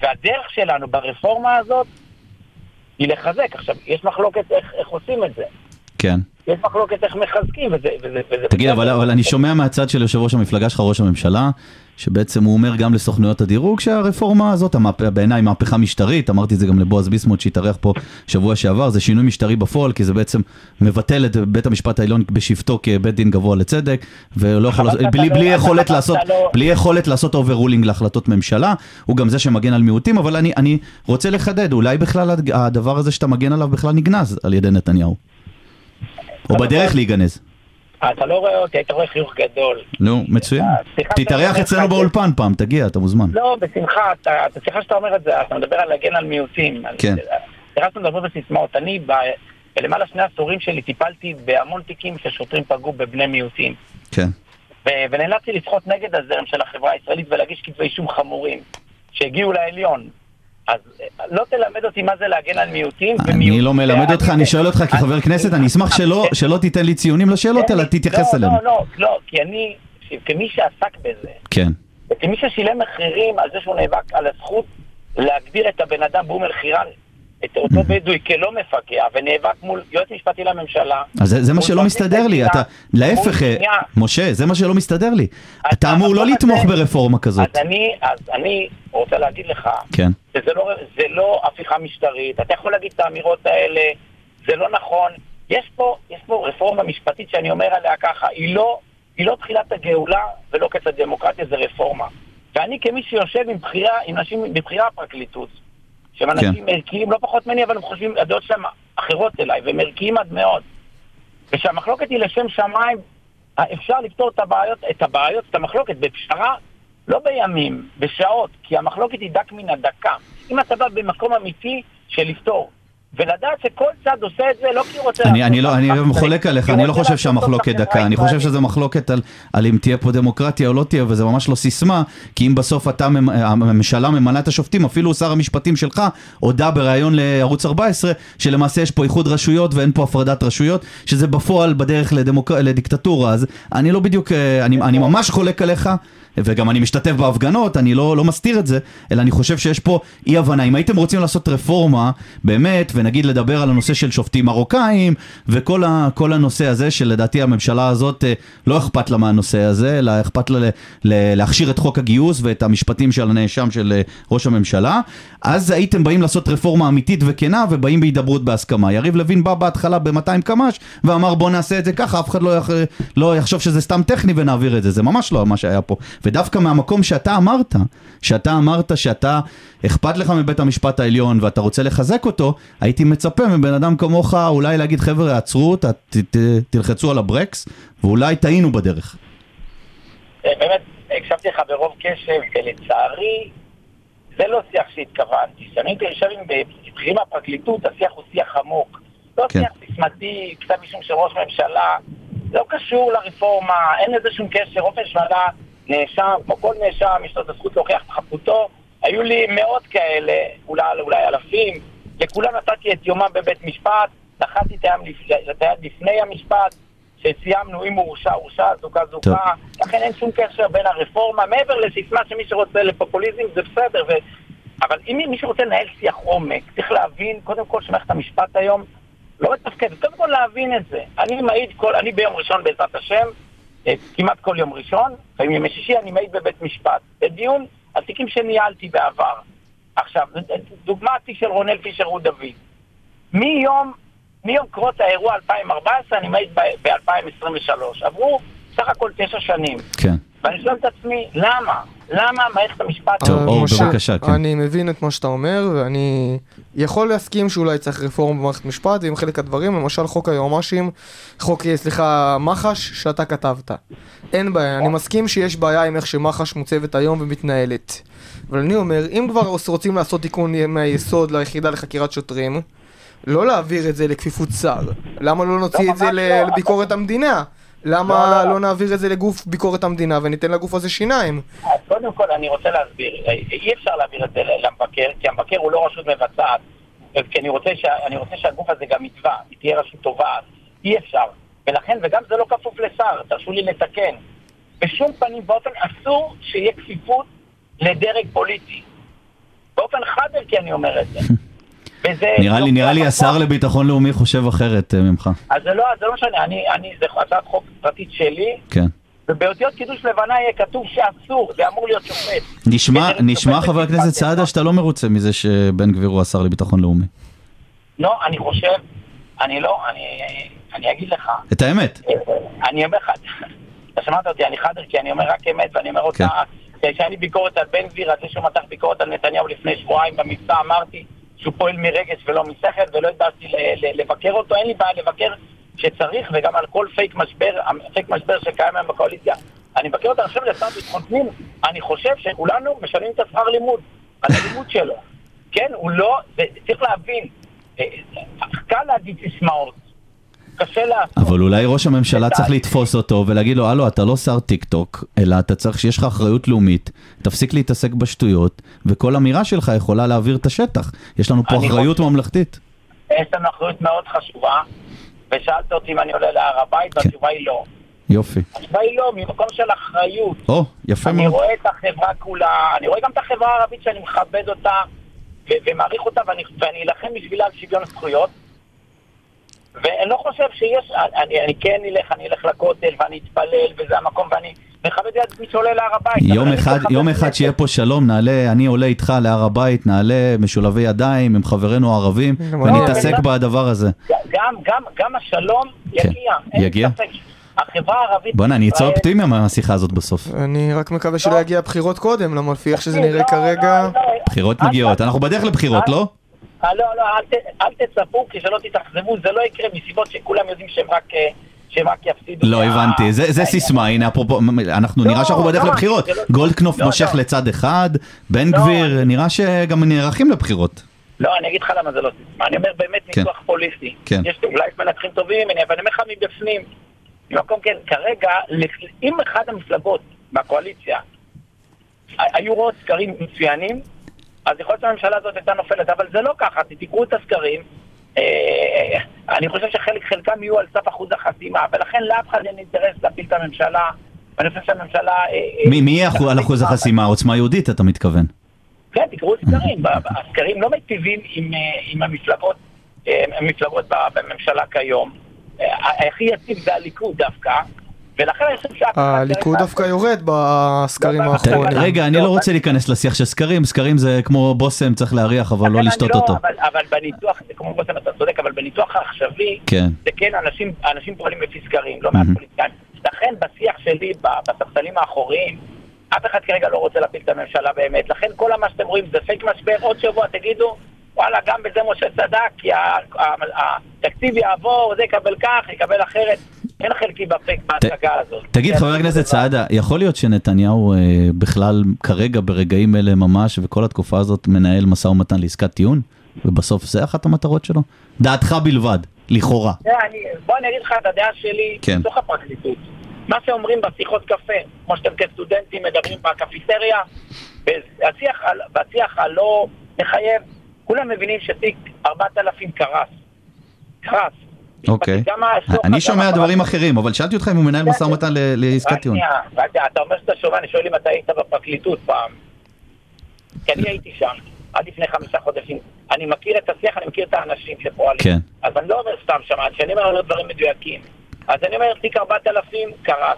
[SPEAKER 6] והדרך שלנו ברפורמה הזאת היא לחזק. עכשיו, יש מחלוקת איך, איך עושים את זה.
[SPEAKER 4] כן.
[SPEAKER 6] יש מחלוקת איך מחזקים, וזה... וזה, וזה
[SPEAKER 4] תגיד, אבל. אבל אני שומע מהצד של יושב ראש המפלגה שלך, ראש הממשלה, שבעצם הוא אומר גם לסוכנויות הדירוג שהרפורמה הזאת, המהפ... בעיניי מהפכה משטרית, אמרתי את זה גם לבועז ביסמוט שהתארח פה שבוע שעבר, זה שינוי משטרי בפועל, כי זה בעצם מבטל את בית המשפט העליון בשבתו כבית דין גבוה לצדק, ולא יכול, בלי,
[SPEAKER 6] לא-
[SPEAKER 4] בלי,
[SPEAKER 6] אתה-
[SPEAKER 4] יכולת לעשות,
[SPEAKER 6] לא-
[SPEAKER 4] בלי יכולת לעשות overruling להחלטות ממשלה, הוא גם זה שמגן על מיעוטים, אבל אני, אני רוצה לחדד, אולי בכלל הד- הדבר הזה שאתה מגן עליו בכלל נגנז על ידי נתניהו. או בדרך להיגנז.
[SPEAKER 6] אתה לא רואה אותי, היית רואה חיוך גדול.
[SPEAKER 4] נו, מצוין.
[SPEAKER 6] סליחה,
[SPEAKER 4] תתארח אצלנו באולפן פעם, תגיע, אתה מוזמן.
[SPEAKER 6] לא, בשמחה, אתה, סליחה שאתה אומר את זה, אתה מדבר על להגן על מיעוטים.
[SPEAKER 4] כן.
[SPEAKER 6] סליחה שאתה מדבר בסיסמאות. אני, בלמעלה שני עשורים שלי, טיפלתי בהמון תיקים ששוטרים פגעו בבני מיעוטים.
[SPEAKER 4] כן.
[SPEAKER 6] ונאלצתי לשחות נגד הזרם של החברה הישראלית ולהגיש כתבי אישום חמורים שהגיעו לעליון. אז אה, לא תלמד אותי מה זה להגן על מיעוטים.
[SPEAKER 4] אני לא מלמד אותך, אני שואל אותך כחבר כנסת, אני אשמח שלא- שלא תיתן לי ציונים לשאלות,
[SPEAKER 6] תן
[SPEAKER 4] אלא תתייחס
[SPEAKER 6] לא,
[SPEAKER 4] אליהם.
[SPEAKER 6] לא, לא, לא, כי אני, כמי שעסק בזה,
[SPEAKER 4] כן,
[SPEAKER 6] וכמי ששילם מחירים על זה שהוא נאבק על הזכות להגדיר את הבן אדם באום אל-חיראן, את אותו בדואי כלא מפגע, ונאבק מול יועץ משפטי לממשלה.
[SPEAKER 4] אז זה- זה מה שלא
[SPEAKER 6] פרקליט
[SPEAKER 4] מסתדר לי, אתה, להפך, אה. משה, זה מה שלא מסתדר לי. אתה אמור לא לתמוך ברפורמה כזאת.
[SPEAKER 6] אז אני, אז אני רוצה להגיד לך,
[SPEAKER 4] כן,
[SPEAKER 6] שזה לא, זה לא הפיכה משטרית, אתה יכול להגיד את האמירות האלה, זה לא נכון. יש פה, יש פה רפורמה משפטית שאני אומר עליה ככה, היא לא, היא לא תחילת הגאולה ולא קץ הדמוקרטיה, זה רפורמה. ואני כמי שיושב עם בבחירה הפרקליטות, שהם אנשים ערכיים לא פחות ממני, אבל הם חושבים, הדעות שלהם אחרות אליי, והם ערכיים עד מאוד. ושהמחלוקת היא לשם שמיים, אפשר לפתור את הבעיות, את הבעיות, את המחלוקת בפשרה, לא בימים, בשעות, כי המחלוקת היא דק מן הדקה. אם אתה בא במקום אמיתי של לפתור, ולדעת שכל צד עושה את זה לא כי הוא רוצה...
[SPEAKER 4] אני, אני, לא, אני חולק עליך, אני לא חושב שהמחלוקת דקה, אני חושב. שזה מחלוקת על, על אם תהיה פה דמוקרטיה או לא תהיה, וזה ממש לא סיסמה, כי אם בסוף אתה, ממ- הממשלה ממנה את השופטים, אפילו שר המשפטים שלך הודה בריאיון לערוץ 14, שלמעשה יש פה איחוד רשויות ואין פה הפרדת רשויות, שזה בפועל בדרך לדמוק... לדיקטטורה, אז אני לא בדיוק, אה, אני, אני ממש חולק עליך. וגם אני משתתף בהפגנות, אני לא, לא מסתיר את זה, אלא אני חושב שיש פה אי הבנה. אם הייתם רוצים לעשות רפורמה, באמת, ונגיד לדבר על הנושא של שופטים מרוקאים, וכל ה, הנושא הזה, שלדעתי הממשלה הזאת אה, לא אכפת לה מהנושא הזה, אלא אכפת לה ל, ל, להכשיר את חוק הגיוס ואת המשפטים של הנאשם של אה, ראש הממשלה, אז הייתם באים לעשות רפורמה אמיתית וכנה, ובאים בהידברות בהסכמה. יריב לוין בא בהתחלה ב-200 קמ"ש, ואמר בוא נעשה את זה ככה, אף אחד לא, יח, לא יחשוב שזה סתם טכני ונעביר את זה, זה ממש לא מה שהיה פה. ודווקא מהמקום שאתה אמרת, שאתה אמרת שאתה, אכפת לך מבית המשפט העליון ואתה רוצה לחזק אותו, הייתי מצפה מבן אדם כמוך אולי להגיד חבר'ה עצרו, ת, ת, ת, תלחצו על הברקס, ואולי טעינו בדרך.
[SPEAKER 6] אה, באמת, הקשבתי לך ברוב קשב, ולצערי, זה לא שיח שהתכוונתי. כשאני יושב עם בכירים מהפרקליטות, השיח הוא שיח עמוק. לא
[SPEAKER 4] כן.
[SPEAKER 6] שיח סיסמתי, כתב אישום של ראש ממשלה, זה לא קשור לרפורמה, אין לזה שום קשר. ראש ממשלה, נאשם, כמו כל נאשם, יש לו את הזכות להוכיח את חפותו. היו לי מאות כאלה, אולי, אולי אלפים, לכולם נתתי את יומם בבית משפט, דחתי את היד לפ- את היד לפני המשפט, שסיימנו, אם הוא הורשע, הורשע, זוכה. זוכה. לכן אין שום קשר בין הרפורמה, מעבר לסיסמה שמי שרוצה לפופוליזם זה בסדר, ו... אבל אם מישהו רוצה לנהל שיח עומק, צריך להבין, קודם כל שמערכת המשפט היום לא מתפקדת, קודם כל להבין את זה. אני מעיד כל, אני ביום ראשון בעזרת השם, כמעט כל יום ראשון, לפעמים ימי שישי, אני מעיד בבית משפט. בדיון על תיקים שניהלתי בעבר. עכשיו, דוגמה התיק של רונל פישר רות דוד. מיום, מיום קרות האירוע 2014, אני מעיד ב-2023. עברו סך הכל תשע שנים.
[SPEAKER 4] כן.
[SPEAKER 6] ואני שואל את עצמי, למה? למה מערכת המשפט...
[SPEAKER 4] טוב, אור, בבקשה, כן.
[SPEAKER 5] אני מבין את מה שאתה אומר, ואני יכול להסכים שאולי צריך רפורמה במערכת משפט, ועם חלק הדברים, למשל חוק היועמ"שים, חוק, אה, סליחה, מח"ש, שאתה כתבת. אין בעיה, אני מסכים שיש בעיה עם איך שמח"ש מוצבת היום ומתנהלת. אבל אני אומר, אם כבר רוצים לעשות תיקון מהיסוד ליחידה לחקירת שוטרים, לא להעביר את זה לכפיפות שר. למה לא נוציא את זה
[SPEAKER 6] לא.
[SPEAKER 5] לביקורת המדינה? למה
[SPEAKER 6] לא, לא, לא.
[SPEAKER 5] לא נעביר את זה לגוף ביקורת המדינה וניתן לגוף הזה שיניים?
[SPEAKER 6] קודם כל אני רוצה להסביר, אי אפשר להעביר את זה למבקר, כי המבקר הוא לא רשות מבצעת, כי אני רוצה, שה, אני רוצה שהגוף הזה גם יתבע, היא תהיה רשות תובעת, אי אפשר. ולכן, וגם זה לא כפוף לשר, תרשו לי לתקן. בשום פנים ואופן אסור שיהיה כפיפות לדרג פוליטי. באופן חד ערכי אני אומר את זה.
[SPEAKER 4] נראה לי,
[SPEAKER 6] לוקח
[SPEAKER 4] נראה לי השר לביטחון לאומי חושב אחרת אה, ממך.
[SPEAKER 6] אז זה לא, זה לא משנה, אני, אני, זה הצעת חוק פרטית שלי,
[SPEAKER 4] כן.
[SPEAKER 6] ובאותיות קידוש לבנה יהיה כתוב שאסור, זה אמור להיות שופט.
[SPEAKER 4] נשמע,
[SPEAKER 6] כדי
[SPEAKER 4] נשמע חבר הכנסת סעדה. שאתה לא מרוצה מזה שבן גביר הוא השר לביטחון לאומי.
[SPEAKER 6] לא, אני חושב, אני לא, אני, אני אגיד לך,
[SPEAKER 4] את האמת.
[SPEAKER 6] אני אומר לך, אתה שמעת אותי, אני חד ערכי, אני אומר רק אמת, ואני אומר אותה, כשהיה לי ביקורת על בן גביר, על זה שהוא מתח ביקורת על נתניהו לפני שבועיים במבצע, אמרתי שהוא פועל מרגש ולא משכל, ולא ל- לבקר אותו, אין לי בעיה לבקר כשצריך, וגם על כל פייק משבר, פייק משבר שקיים היום בקואליציה. אני מבקר אני חושב לשר ביטחון פנים, אני חושב שכולנו משלמים את השכר לימוד, על הלימוד שלו. כן, הוא לא, צריך להבין, אה, קל להגיד סיסמאות, קשה לעשות.
[SPEAKER 4] אבל אולי ראש הממשלה צריך לתפוס אותו ולהגיד לו, הלו, אתה לא שר טיק טוק, אלא אתה צריך שיש לך אחריות לאומית, תפסיק להתעסק בשטויות, וכל אמירה שלך יכולה להעביר את השטח. יש לנו פה אחריות ממלכתית.
[SPEAKER 6] יש לנו אחריות מאוד חשובה, ושאלת אותי אם אני עולה להר הבית,
[SPEAKER 4] כן.
[SPEAKER 6] והתשובה היא לא.
[SPEAKER 4] יופי.
[SPEAKER 6] התשובה היא לא, ממקום של אחריות.
[SPEAKER 4] או, יפה
[SPEAKER 6] אני
[SPEAKER 4] מאוד.
[SPEAKER 6] רואה את החברה כולה, אני רואה גם את החברה הערבית שאני מכבד אותה ו- ומעריך אותה ואני אלחם בשבילה על שוויון זכויות. ואני לא חושב שיש, אני, אני כן אלך, אני אלך לכותל ואני אתפלל וזה המקום ואני מכבד את מי שעולה להר הבית.
[SPEAKER 4] יום
[SPEAKER 6] אני
[SPEAKER 4] אחד, יום אחד. שיהיה פה שלום, נעלה, אני עולה איתך להר הבית, נעלה משולבי ידיים עם חברינו הערבים, ונתעסק
[SPEAKER 6] אני.
[SPEAKER 4] בדבר הזה.
[SPEAKER 6] גם, גם, גם השלום
[SPEAKER 4] כן,
[SPEAKER 6] יגיע. אין
[SPEAKER 4] יגיע.
[SPEAKER 6] ספק. החברה הערבית...
[SPEAKER 4] בוא'נה, אני אצא אופטימי מהשיחה הזאת בסוף.
[SPEAKER 5] אני רק מקווה שלא יגיע הבחירות קודם, למה לפי איך שזה
[SPEAKER 6] לא,
[SPEAKER 5] נראה כרגע...
[SPEAKER 6] לא, לא.
[SPEAKER 4] בחירות מגיעות, אנחנו בדרך לבחירות, לא?
[SPEAKER 6] אה, לא, לא, אל, תצפו, כי שלא תתאכזבו, זה לא יקרה מסיבות שכולם יודעים שהם רק, אה, שהם רק יפסידו.
[SPEAKER 4] לא הבנתי, זה, זה סיסמה, הנה אפרופו, אנחנו
[SPEAKER 6] לא,
[SPEAKER 4] נראה שאנחנו בדרך
[SPEAKER 6] לא,
[SPEAKER 4] לבחירות.
[SPEAKER 6] לא-
[SPEAKER 4] גולדקנופ
[SPEAKER 6] לא,
[SPEAKER 4] מושך
[SPEAKER 6] לא.
[SPEAKER 4] לצד אחד, בן
[SPEAKER 6] לא,
[SPEAKER 4] גביר, נראה שגם נערכים לבחירות.
[SPEAKER 6] לא, אני אגיד לך למה זה לא סיסמה, אני אומר באמת
[SPEAKER 4] כן.
[SPEAKER 6] ניתוח פוליטי.
[SPEAKER 4] כן.
[SPEAKER 6] יש אולי מנתחים טובים, אני- אבל אני אומר לך מבפנים. ממקום כן, כרגע, אם אחד המפלגות מהקואליציה היו רואות סקרים מצוינים, אז יכול להיות שהממשלה הזאת הייתה נופלת, אבל זה לא ככה, תקראו את הסקרים. אה, אני חושב שחלק, חלקם יהיו על סף אחוז החסימה, ולכן לאף אחד אין אינטרס להפיל את הממשלה, ואני חושב שהממשלה... אה, אה,
[SPEAKER 4] מי יהיה על אחוז החסימה? עוצמה יהודית, אתה מתכוון.
[SPEAKER 6] כן, תקראו סקרים, ב- ב- הסקרים לא מיטיבים עם, אה, עם המפלגות, אה, המפלגות ב- בממשלה כיום. אה, הכי יציב זה הליכוד דווקא, ולכן אני חושב שאף אחד...
[SPEAKER 5] הליכוד דווקא יורד בסקרים
[SPEAKER 6] לא,
[SPEAKER 5] האחרונים.
[SPEAKER 4] רגע, אני לא רוצה להיכנס לשיח של סקרים, סקרים זה כמו בושם, צריך להריח, אבל לא לשתות
[SPEAKER 6] אני
[SPEAKER 4] אותו.
[SPEAKER 6] אבל, בניתוח, זה כמו בושם, אתה צודק, אבל בניתוח העכשווי,
[SPEAKER 4] כן.
[SPEAKER 6] זה כן, אנשים, אנשים פועלים לפי סקרים, לא מעט
[SPEAKER 4] מהמם.
[SPEAKER 6] פוליטיקאים. לכן בשיח שלי, ב- בספסלים האחוריים, אף אחד כרגע לא רוצה להפיל את הממשלה באמת. לכן כל מה שאתם רואים זה פייק משבר, עוד שבוע תגידו, וואלה, גם בזה משה צדק, כי התקציב יעבור, זה יקבל כך, יקבל אחרת. אין חלקי בפייק בהצגה הזאת.
[SPEAKER 4] תגיד, חבר הכנסת סעדה, יכול להיות שנתניהו אה, בכלל כרגע ברגעים אלה ממש, וכל התקופה הזאת מנהל משא ומתן לעסקת טיעון? ובסוף זה אחת המטרות שלו? דעתך בלבד, לכאורה.
[SPEAKER 6] בוא אני אגיד לך את הדעה שלי
[SPEAKER 4] כן.
[SPEAKER 6] בתוך הפרקליטות. מה שאומרים בשיחות קפה, כמו שאתם כסטודנטים מדברים בקפיטריה, והשיח, והשיח הלא מחייב, כולם מבינים שתיק 4000 קרס. קרס.
[SPEAKER 4] אוקיי. אני שומע דברים אחרים, אבל שאלתי אותך אם הוא מנהל משא ומתן ל- לעסקת טיעון.
[SPEAKER 6] אתה אומר שאתה שומע, אני שואל אם אתה היית בפרקליטות פעם. כי אני הייתי שם, עד לפני חמישה חודשים. אני מכיר את השיח, אני מכיר את האנשים שפועלים.
[SPEAKER 4] כן.
[SPEAKER 6] אז אני לא אומר סתם שם, כשאני אומר אני אומר דברים מדויקים. אז אני אומר, תיק 4000 קרס,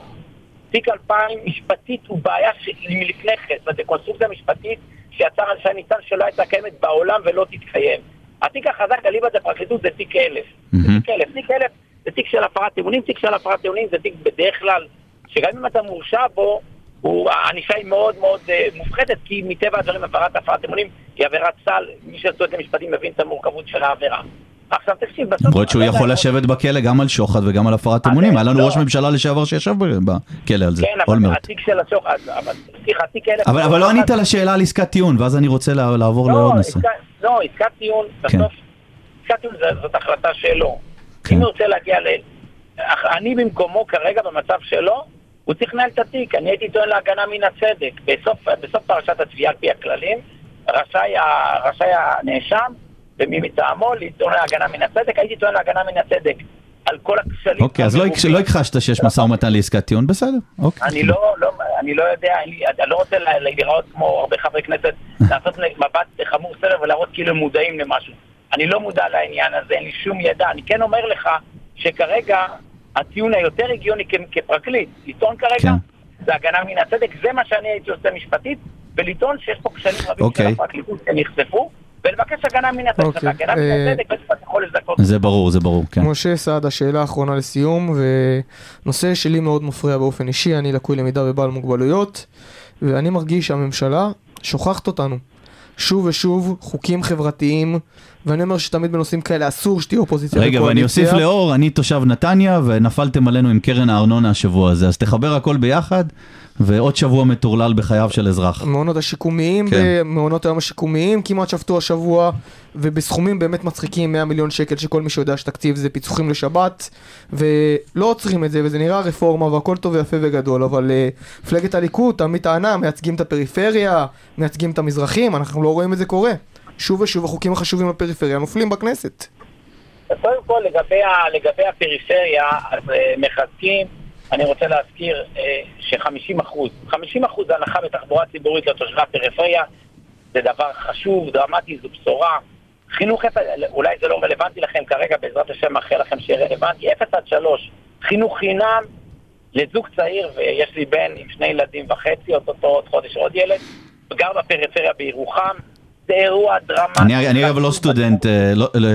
[SPEAKER 6] תיק 2000 משפטית הוא בעיה שהיא מלפני כן, זו קונסטרוקציה משפטית שיצר על שי ניצן שלא הייתה קיימת בעולם ולא תתקיים. התיק החזק אליבא דפרקליטות זה תיק 1000. זה
[SPEAKER 4] מהמם.
[SPEAKER 6] תיק 1000. תיק 1000 זה תיק של הפרת אמונים, תיק של הפרת אמונים זה תיק בדרך כלל, שגם אם אתה מורשע בו, הענישה היא מאוד מאוד אה, מופחתת, כי מטבע הדברים עבירת הפרת אמונים היא עבירת סל, מי שסטודנט למשפטים מבין את המורכבות של העבירה. עכשיו תקשיב, בסוף...
[SPEAKER 4] למרות שהוא יכול לשבת בכלא גם על שוחד וגם על הפרת אמונים. היה לנו
[SPEAKER 6] לא-
[SPEAKER 4] ראש ממשלה לשעבר שישב בכלא על זה,
[SPEAKER 6] כן, אבל
[SPEAKER 4] אולמרט.
[SPEAKER 6] התיק של השוחד, אבל סליחה, תיק אלף...
[SPEAKER 4] אבל אבל לא ענית לשאלה על עסקת טיעון, ואז אני רוצה לעבור
[SPEAKER 6] לא,
[SPEAKER 4] לעוד נושא.
[SPEAKER 6] לא, עסקת טיעון,
[SPEAKER 4] כן.
[SPEAKER 6] בסוף, עסקת טיעון זאת החלטה שלו.
[SPEAKER 4] כן.
[SPEAKER 6] אם הוא רוצה להגיע ל... אני במקומו כרגע במצב שלו, הוא צריך לנהל את התיק. אני הייתי טוען להגנה מן הצדק. בסוף, פרשת התביעה על פי הכללים, רשאי הנאשם ומי מטעמו לטעון להגנה מן הצדק. הייתי טוען להגנה מן הצדק על כל הכשלים.
[SPEAKER 4] אוקיי, אז לא לא הכחשת שיש משא ומתן לעסקת טיעון, בסדר. אוקיי.
[SPEAKER 6] אני לא, לא, אני לא יודע, אני, לא רוצה לה- להיראות כמו הרבה חברי כנסת, לעשות מבט חמור סרב ולהראות כאילו הם מודעים למשהו. אני לא מודע לעניין הזה, אין לי שום ידע. אני כן אומר לך שכרגע הטיעון היותר הגיוני כפרקליט, לטעון כרגע,
[SPEAKER 4] כן.
[SPEAKER 6] זה הגנה מן הצדק, זה מה שאני הייתי עושה משפטית, ולטעון שיש פה כשלים רבים של
[SPEAKER 4] אוקיי.
[SPEAKER 6] הפרקליטות שנחשפו, ולבקש הגנה מן הצדק.
[SPEAKER 5] אוקיי,
[SPEAKER 6] הגנה מן הצדק, בית המשפט יכול לזכות.
[SPEAKER 4] זה ברור, זה ברור, כן.
[SPEAKER 5] משה סעדה, שאלה אחרונה לסיום, ונושא שלי מאוד מפריע באופן אישי, אני לקוי למידה ובעל מוגבלויות, ואני מרגיש שהממשלה שוכחת אותנו. שוב ושוב, חוקים חברתיים, ואני אומר שתמיד בנושאים כאלה אסור שתהיה אופוזיציה
[SPEAKER 4] רגע, ואני אוסיף לאור, אני תושב נתניה, ונפלתם עלינו עם קרן הארנונה השבוע הזה, אז תחבר הכל ביחד, ועוד שבוע מטורלל בחייו של אזרח.
[SPEAKER 5] המעונות השיקומיים,
[SPEAKER 4] כן.
[SPEAKER 5] במעונות היום השיקומיים כמעט שפטו השבוע, ובסכומים באמת מצחיקים 100 מיליון שקל שכל מי שיודע שתקציב זה פיצוחים לשבת, ולא עוצרים את זה, וזה נראה רפורמה והכל טוב ויפה וגדול, אבל אה, מפלגת הליכוד תמיד טענה, מייצגים את הפריפריה, מייצגים את המזרחים, אנחנו לא רואים את זה קורה. שוב ושוב החוקים החשובים לפריפריה נופלים בכנסת.
[SPEAKER 6] קודם כל, לגבי, לגבי הפריפריה, אז uh, מחזקים, אני רוצה להזכיר uh, ש-50 אחוז, 50 אחוז הנחה בתחבורה ציבורית לתושבי הפריפריה, זה דבר חשוב, דרמטי, זו בשורה. חינוך, אולי זה לא רלוונטי לכם כרגע, בעזרת השם מאחל לכם שיהיה רלוונטי, 0 עד 3, חינוך חינם לזוג צעיר, ויש לי בן עם שני ילדים וחצי, אותו עוד חודש עוד ילד, גר בפריפריה בירוחם, זה אירוע דרמטי.
[SPEAKER 4] אני אני אגב. לא סטודנט, אה, לא- לא-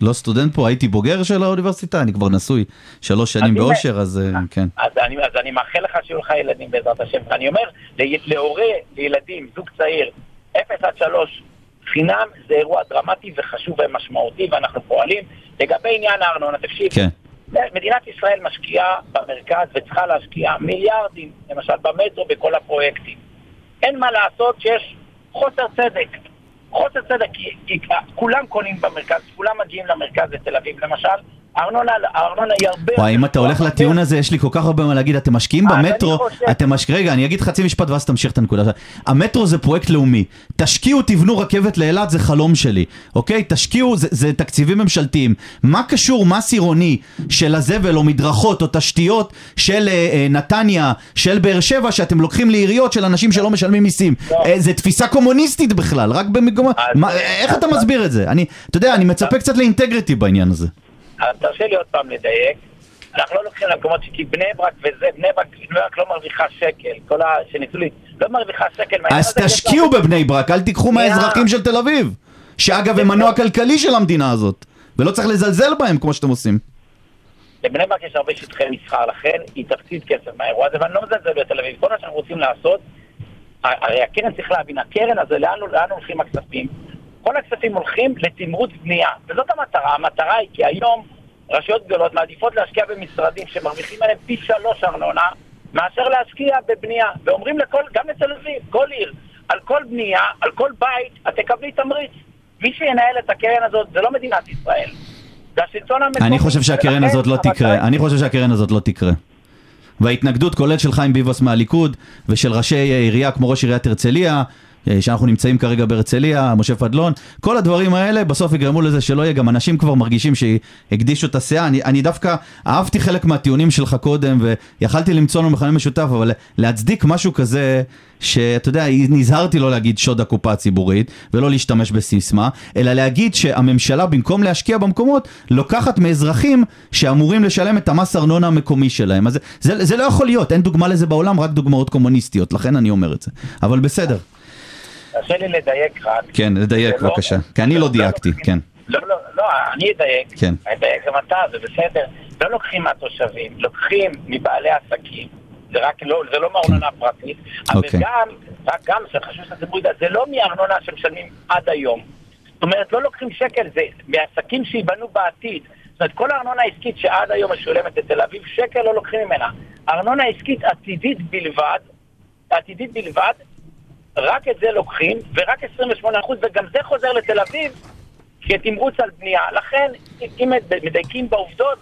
[SPEAKER 4] לא סטודנט פה, הייתי בוגר של האוניברסיטה, אני כבר נשוי שלוש שנים. באושר, אז אה, כן.
[SPEAKER 6] אז אני, אז אני מאחל לך שיהיו לך ילדים בעזרת השם. אני אומר, להורה, לילדים, זוג צעיר, 0 עד 3, חינם זה אירוע דרמטי וחשוב ומשמעותי ואנחנו פועלים. לגבי עניין הארנונה, תקשיב,
[SPEAKER 4] כן.
[SPEAKER 6] מדינת ישראל משקיעה במרכז וצריכה להשקיע מיליארדים, למשל במטרו, בכל הפרויקטים. אין מה לעשות שיש חוסר צדק. חוסר צדק, כי, כולם קונים במרכז, כולם מגיעים למרכז לתל אביב, למשל, הארנונה היא הרבה...
[SPEAKER 4] וואי, אם אתה הולך לטיעון הזה, יש לי כל כך הרבה מה להגיד. אתם משקיעים
[SPEAKER 6] אני
[SPEAKER 4] במטרו, אתם משקיעים, רגע, אני אגיד חצי משפט ואז תמשיך את הנקודה. המטרו זה פרויקט לאומי. תשקיעו, תבנו רכבת לאילת, זה חלום שלי, אוקיי? תשקיעו, זה, זה תקציבים ממשלתיים. מה קשור מס עירוני של הזבל או מדרכות או תשתיות של אה, אה, נתניה, של באר שבע, שאתם לוקחים לעיריות של אנשים שלא משלמים מיסים? אה, זה תפיסה קומוניסטית בכלל, רק במקומות... איך אתה מסביר את זה? אני, אתה יודע, אני מצפה קצת לאינטגריטי בעניין הזה.
[SPEAKER 6] אז תרשה לי עוד פעם לדייק. אנחנו לא לוקחים למקומות ש... כי בני ברק וזה, בני ברק, בני ברק לא מרוויחה שקל. כל ה... שניסו לי, לא מרוויחה שקל.
[SPEAKER 4] אז תשקיעו בבני ברק, אל תיקחו. מהאזרחים של תל אביב. שאגב הם מנוע כלכלי של המדינה הזאת. ולא צריך לזלזל בהם כמו שאתם עושים.
[SPEAKER 6] לבני ברק יש הרבה שטחי מסחר, לכן היא תפסיד כסף מהאירוע הזה, ואני לא מזלזל בתל אביב. כל מה שאנחנו רוצים לעשות, הרי הקרן צריך להבין, הקרן הזה, לאן, לאן הולכים הכספים? כל הכספים הולכים לתמרוץ בנייה, וזאת המטרה. המטרה היא כי היום רשויות גדולות מעדיפות להשקיע במשרדים שמרוויחים עליהם פי שלוש ארנונה, מאשר להשקיע בבנייה. ואומרים לכל, גם לתל אביב, כל עיר, על כל בנייה, על כל בית, את תקבלי תמריץ. מי שינהל את הקרן הזאת זה לא מדינת ישראל. זה השלטון המקומי.
[SPEAKER 4] אני חושב שהקרן הזאת לא תקרה. אני חושב שהקרן הזאת לא תקרה. וההתנגדות כולל של חיים ביבס מהליכוד ושל ראשי עירייה כמו ראש עיריית הרצליה שאנחנו נמצאים כרגע בהרצליה, משה פדלון, כל הדברים האלה בסוף יגרמו לזה שלא יהיה, גם אנשים כבר מרגישים שהקדישו את הסאה, אני, אני דווקא אהבתי חלק מהטיעונים שלך קודם ויכלתי למצוא לנו מכנה משותף, אבל להצדיק משהו כזה, שאתה יודע, נזהרתי לא להגיד שוד הקופה הציבורית ולא להשתמש בסיסמה, אלא להגיד שהממשלה במקום להשקיע במקומות, לוקחת מאזרחים שאמורים לשלם את המס ארנונה המקומי שלהם. אז זה, זה, זה לא יכול להיות, אין דוגמה לזה בעולם, רק דוגמאות קומוניסטיות, לכן אני אומר את זה. אבל בסדר.
[SPEAKER 6] תרשה לי לדייק רק.
[SPEAKER 4] כן, לדייק
[SPEAKER 6] זה לא-
[SPEAKER 4] בבקשה. כי אני לא דייקתי, כן.
[SPEAKER 6] לא, לא, לא, אני אדייק.
[SPEAKER 4] כן.
[SPEAKER 6] אני אדייק גם אתה, זה בסדר. לא לוקחים מהתושבים, לוקחים מבעלי עסקים. זה רק לא, זה לא מארנונה פרטית. אבל
[SPEAKER 4] אוקיי.
[SPEAKER 6] גם, רק גם, שחשוב שהציבור ידע, זה לא מארנונה שמשלמים עד היום. זאת אומרת, לא לוקחים שקל, זה מעסקים שייבנו בעתיד. זאת אומרת, כל הארנונה העסקית שעד היום משולמת לתל אביב, שקל לא לוקחים ממנה. ארנונה עסקית עתידית בלבד, עתידית בלבד, רק את זה לוקחים, ורק 28%, וגם זה חוזר לתל אביב כתמרוץ על בנייה. לכן, אם מדייקים בעובדות,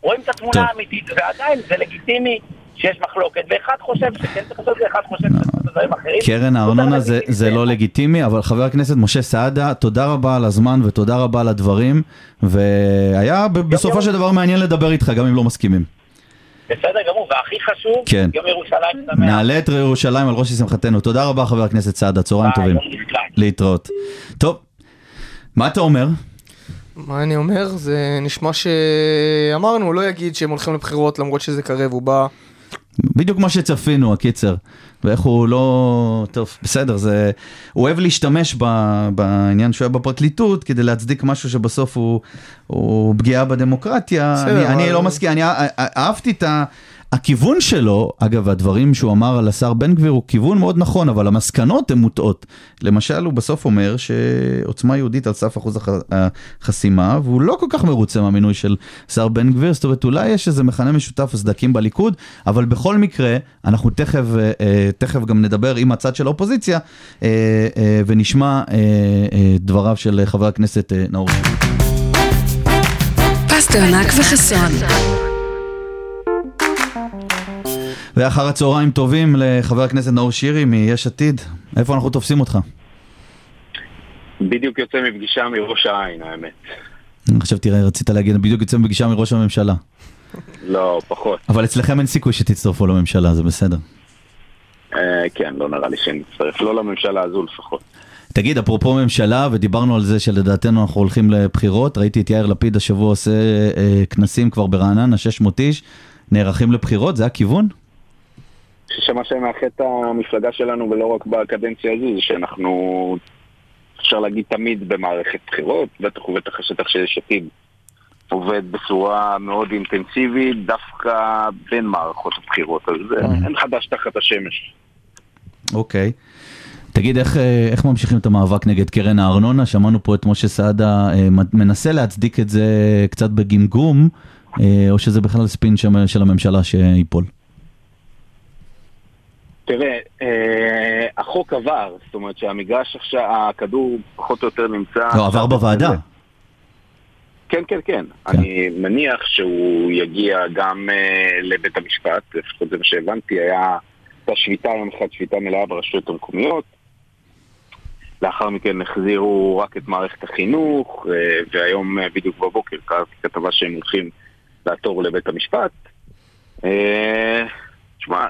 [SPEAKER 6] רואים את התמונה
[SPEAKER 4] טוב.
[SPEAKER 6] האמיתית, ועדיין זה לגיטימי שיש מחלוקת, ואחד חושב שכן צריך לעשות את זה, אחד חושב שצריך לעשות דברים אחרים.
[SPEAKER 4] קרן הארנונה זה. זה לא לגיטימי, אבל חבר הכנסת משה סעדה, תודה רבה על הזמן ותודה רבה על הדברים, והיה בסופו של דבר מעניין לדבר איתך, גם אם לא מסכימים.
[SPEAKER 6] בסדר גמור, והכי חשוב,
[SPEAKER 4] כן.
[SPEAKER 6] יום ירושלים שמח.
[SPEAKER 4] נעלה את ירושלים על ראש שמחתנו. תודה רבה חבר הכנסת סעדה, צהריים טובים. להתראות. טוב, מה אתה אומר?
[SPEAKER 5] מה אני אומר? זה נשמע שאמרנו, הוא לא יגיד שהם הולכים לבחירות למרות שזה קרב, הוא בא...
[SPEAKER 4] בדיוק מה שצפינו, הקיצר. ואיך הוא לא... טוב, בסדר, זה... הוא אוהב להשתמש ב... בעניין שהוא היה בפרקליטות כדי להצדיק משהו שבסוף הוא, הוא פגיעה בדמוקרטיה.
[SPEAKER 5] בסדר,
[SPEAKER 4] אני, אני
[SPEAKER 5] אבל-
[SPEAKER 4] לא מסכים, אני אה- אה- אהבתי את ה... הכיוון שלו, אגב, הדברים שהוא אמר על השר בן גביר הוא כיוון מאוד נכון, אבל המסקנות הן מוטעות. למשל, הוא בסוף אומר שעוצמה יהודית על סף אחוז הח- החסימה, והוא לא כל כך מרוצה מהמינוי של שר בן גביר, זאת אומרת, אולי יש איזה מכנה משותף סדקים בליכוד, אבל בכל מקרה, אנחנו תכף, אה, אה, תכף גם נדבר עם הצד של האופוזיציה, אה, ונשמע דבריו של חבר הכנסת נאור.
[SPEAKER 3] פסטרנק וחסון.
[SPEAKER 4] ואחר הצהריים טובים לחבר הכנסת נאור שירי מיש עתיד. איפה אנחנו תופסים אותך?
[SPEAKER 7] בדיוק יוצא מפגישה מראש העין, האמת.
[SPEAKER 4] חשבתי, רצית להגיד, בדיוק יוצא מפגישה מראש הממשלה.
[SPEAKER 7] לא, פחות.
[SPEAKER 4] אבל אצלכם אין סיכוי שתצטרפו לממשלה, זה בסדר.
[SPEAKER 7] אה, כן, לא נראה לי שנצטרף, לא לממשלה הזו לפחות.
[SPEAKER 4] תגיד, אפרופו ממשלה, ודיברנו על זה שלדעתנו אנחנו הולכים לבחירות, ראיתי את יאיר לפיד השבוע עושה אה, כנסים כבר ברעננה, 600 איש, נערכים לבחירות, זה הכיוון?
[SPEAKER 7] שמה שמאחד את המפלגה שלנו, ולא רק בקדנציה הזו, זה שאנחנו, אפשר להגיד תמיד במערכת בחירות, בטח ובטח השטח של יש עתיד עובד בצורה מאוד אינטנסיבית, דווקא בין מערכות הבחירות, אז אה, אין חדש תחת השמש.
[SPEAKER 4] אוקיי. תגיד, איך, אה, איך ממשיכים את המאבק נגד קרן הארנונה? שמענו פה את משה סעדה אה, מנסה להצדיק את זה קצת בגמגום, אה, או שזה בכלל ספין של של הממשלה שייפול?
[SPEAKER 7] תראה, אה, החוק עבר, זאת אומרת שהמגרש עכשיו, הכדור פחות או יותר נמצא...
[SPEAKER 4] לא, עבר בוועדה.
[SPEAKER 7] כן, כן, כן.
[SPEAKER 4] כן.
[SPEAKER 7] אני מניח שהוא יגיע גם אה, לבית המשפט, לפחות זה מה שהבנתי, היה הייתה שביתה יום אחד, שביתה מלאה ברשויות המקומיות. לאחר מכן החזירו רק את מערכת החינוך, אה, והיום אה, בדיוק בבוקר קראתי כתבה שהם הולכים לעתור לבית המשפט. אה, תשמע,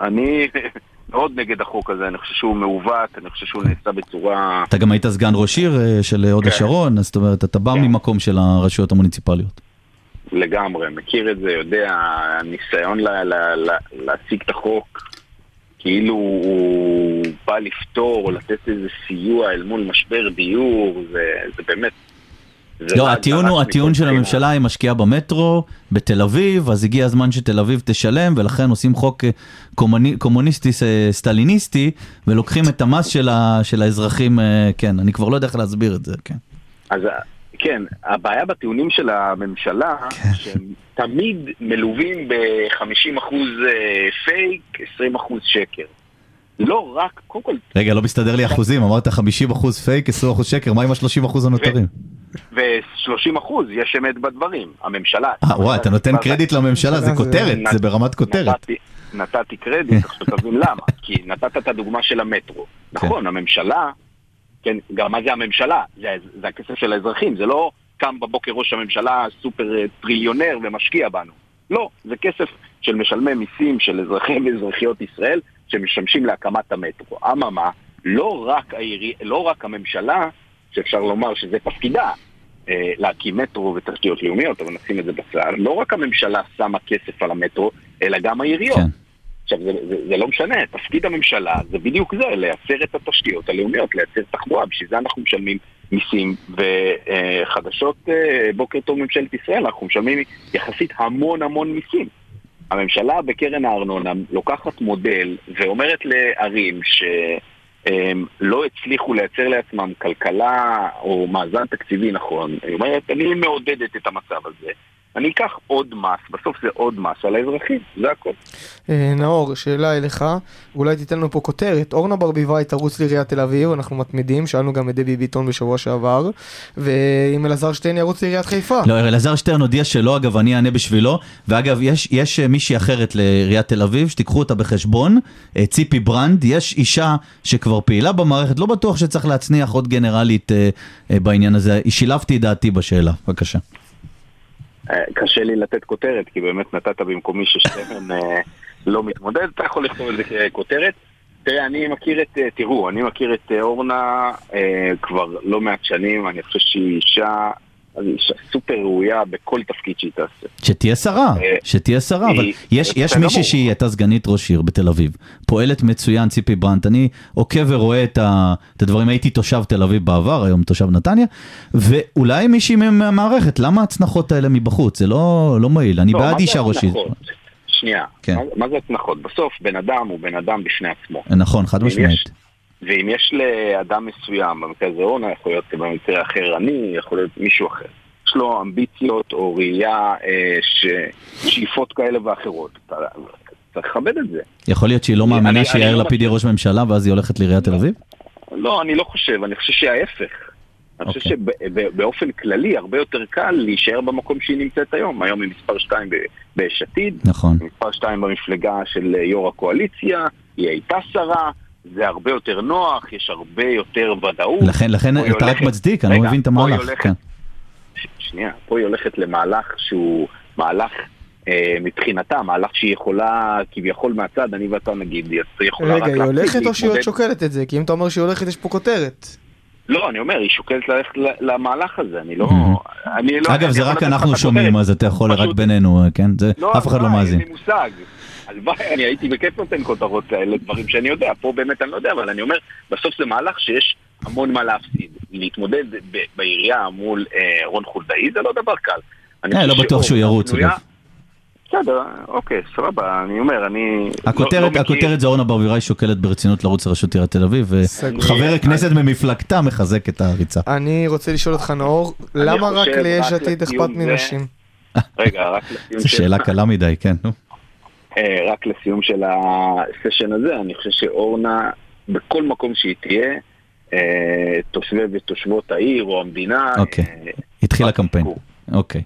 [SPEAKER 7] אני מאוד נגד החוק הזה, אני חושב שהוא מעוות, אני חושב שהוא נעשה בצורה...
[SPEAKER 4] אתה גם היית סגן ראש עיר אה, של הוד
[SPEAKER 7] כן.
[SPEAKER 4] השרון, אז זאת אומרת, אתה בא
[SPEAKER 7] כן.
[SPEAKER 4] ממקום של הרשויות המוניציפליות.
[SPEAKER 7] לגמרי, מכיר את זה, יודע, הניסיון לה, לה, לה, להציג את החוק כאילו הוא בא לפתור או לתת איזה סיוע אל מול משבר דיור, זה באמת...
[SPEAKER 4] לא, הטיעון הוא, הטיעון של. הממשלה היא משקיעה במטרו, בתל אביב, אז הגיע הזמן שתל אביב תשלם, ולכן עושים חוק אה, קומוני- קומוניסטי אה, סטליניסטי, ולוקחים את המס של ה- של האזרחים, אה, כן, אני כבר לא יודע איך להסביר את זה, כן.
[SPEAKER 7] אז כן, הבעיה בטיעונים של הממשלה,
[SPEAKER 4] כן.
[SPEAKER 7] שהם תמיד מלווים ב-50% פייק, 20% שקר. לא רק, קודם כל,
[SPEAKER 4] רגע, לא מסתדר לי אחוזים, אמרת 50% פייק, 20% שקר, מה עם ה-30% הנותרים?
[SPEAKER 7] ו-30% יש אמת בדברים. הממשלה...
[SPEAKER 4] אה, וואי, אתה נותן קרדיט לממשלה, זה
[SPEAKER 5] זה-
[SPEAKER 4] כותרת, זה ברמת כותרת.
[SPEAKER 7] נתתי, קרדיט, עכשיו תבין למה. כי נתת את הדוגמה של המטרו. נכון, הממשלה, כן, גם מה זה הממשלה? זה, זה הכסף של האזרחים, זה לא קם בבוקר ראש הממשלה סופר אה, טריליונר ומשקיע בנו. לא, זה כסף של משלמי מיסים, של אזרחים ואזרחיות ישראל, שמשמשים להקמת המטרו. אממה, לא רק, העירי, לא רק הממשלה, שאפשר לומר שזה תפקידה, אה, להקים מטרו ותשתיות לאומיות, אבל נשים את זה בצד, לא רק הממשלה שמה כסף על המטרו, אלא גם העיריות.
[SPEAKER 4] כן.
[SPEAKER 7] עכשיו, זה, זה, זה לא משנה, תפקיד הממשלה זה בדיוק זה, לייצר את התשתיות הלאומיות, לייצר תחבורה, בשביל זה אנחנו משלמים מיסים, וחדשות אה, בוקר טוב ממשלת ישראל, אנחנו משלמים יחסית המון המון מיסים. הממשלה בקרן הארנונה לוקחת מודל ואומרת לערים שהם לא הצליחו לייצר לעצמם כלכלה או מאזן תקציבי נכון, היא אומרת, אני מעודדת את המצב הזה, אני אקח עוד מס, בסוף זה עוד מס על האזרחים, זה הכל.
[SPEAKER 5] אה, נאור, שאלה אליך, אולי תיתן לנו פה כותרת. אורנה ברביבאי תרוץ לעיריית תל אביב, אנחנו מתמידים, שאלנו גם את דבי ביטון בשבוע שעבר, ואם אלעזר שטיין ירוץ לעיריית חיפה.
[SPEAKER 4] לא, אלעזר שטרן הודיע שלא, אגב, אני אענה בשבילו, ואגב, יש, יש אה, מישהי אחרת לעיריית תל אביב, שתיקחו אותה בחשבון, אה, ציפי ברנד, יש אישה שכבר פעילה במערכת, לא בטוח שצריך להצניח עוד גנרלית בעניין הזה, שילבתי את דעתי בשאלה, בבקשה.
[SPEAKER 7] קשה לי לתת כותרת, כי באמת נתת במקומי ששטרן אה, לא מתמודד, אתה יכול לכתוב על זה ככותרת. תראה, אני מכיר את, אה, תראו, אני מכיר את אורנה אה, כבר לא מעט שנים, אני חושב שהיא אישה, אישה סופר ראויה בכל תפקיד שהיא תעשה.
[SPEAKER 4] שתהיה שרה,
[SPEAKER 7] אה,
[SPEAKER 4] שתהיה שרה, אבל יש, יש מישהי. שהיא הייתה סגנית ראש עיר בתל אביב, פועלת מצוין, ציפי ברנט, אני עוקב ורואה את, ה, את הדברים, הייתי תושב תל אביב בעבר, היום תושב נתניה, ואולי מישהי מהמערכת, למה ההצנחות האלה מבחוץ? זה לא, לא מועיל, אני
[SPEAKER 7] לא,
[SPEAKER 4] בעד אישה ראש עיר.
[SPEAKER 7] שנייה,
[SPEAKER 4] כן.
[SPEAKER 7] מה, מה זה הצנחות? בסוף בן אדם הוא בן אדם בפני עצמו.
[SPEAKER 4] נכון, חד משמעית.
[SPEAKER 7] ואם יש לאדם מסוים, במקרה הזה אורנה, יכול להיות במקרה אחר אני, יכול להיות מישהו אחר. יש לו אמביציות או ראייה, אה, ש... שאיפות כאלה ואחרות. צריך לכבד את זה.
[SPEAKER 4] יכול להיות שהיא לא מאמינה שיאיר
[SPEAKER 7] לא
[SPEAKER 4] לפיד יהיה ראש ממשלה ואז היא הולכת לעיריית תל אביב?
[SPEAKER 7] לא, אני לא חושב, אני חושב שההפך. אני חושב
[SPEAKER 4] אוקיי.
[SPEAKER 7] שבאופן כללי הרבה יותר קל להישאר במקום שהיא נמצאת היום. היום היא מספר 2 ביש עתיד,
[SPEAKER 4] נכון.
[SPEAKER 7] מספר 2 במפלגה של יו"ר הקואליציה, היא הייתה שרה, זה הרבה יותר נוח, יש הרבה יותר ודאות.
[SPEAKER 4] לכן, לכן אתה רק
[SPEAKER 7] הולכת-
[SPEAKER 4] מצדיק, אני לא
[SPEAKER 7] רגע,
[SPEAKER 4] מבין את
[SPEAKER 7] פה היא
[SPEAKER 4] המהלך.
[SPEAKER 7] הולכת-
[SPEAKER 4] כן.
[SPEAKER 7] ש- שנייה, פה היא הולכת למהלך שהוא מהלך אה, מבחינתה, מהלך שהיא יכולה כביכול מהצד, אני ואתה נגיד, היא יכולה רק
[SPEAKER 5] רגע, היא הולכת או שהיא עוד. שוקלת את זה? כי אם אתה אומר שהיא הולכת, יש פה כותרת.
[SPEAKER 7] לא, אני אומר, היא שוקלת ללכת ל- למהלך הזה, אני לא...
[SPEAKER 4] Mhm.
[SPEAKER 7] אני לא...
[SPEAKER 4] אגב,
[SPEAKER 7] אני
[SPEAKER 4] זה רק אנחנו שומעים. אז אתה יכול רק
[SPEAKER 7] פשוט-
[SPEAKER 4] בינינו, כן? זה
[SPEAKER 7] לא,
[SPEAKER 4] אף אחד לא מאזין.
[SPEAKER 7] אין לי מושג. הלוואי, אני הייתי בכיף נותן כותרות כאלה, דברים שאני יודע. פה באמת אני לא יודע, אבל אני אומר, בסוף זה מהלך שיש המון מה להפסיד. להתמודד ב- בעירייה מול אה, רון חולדאי זה לא דבר קל. אני
[SPEAKER 4] אה, לא בטוח שהוא ירוץ.
[SPEAKER 7] בסדר, אוקיי, סבבה, אני אומר, אני... לא-
[SPEAKER 4] הכותרת,
[SPEAKER 7] לא
[SPEAKER 4] הכותרת זה אורנה ברביבאי שוקלת ברצינות לרוץ לראשות עיריית תל אביב. וחבר הכנסת ממפלגתה מחזק את הריצה.
[SPEAKER 5] אני רוצה לשאול אותך, נאור, למה רק ליש עתיד אכפת מנשים?
[SPEAKER 7] רגע, רק לסיום
[SPEAKER 4] זו שאלה קלה מדי, כן. נו.
[SPEAKER 7] אה, רק לסיום של הסשן הזה, אני חושב שאורנה, בכל מקום שהיא תהיה, אה, תושבי ותושבות העיר או המדינה...
[SPEAKER 4] אוקיי.
[SPEAKER 7] אה,
[SPEAKER 4] התחיל
[SPEAKER 7] רק
[SPEAKER 4] הקמפיין. אוקיי.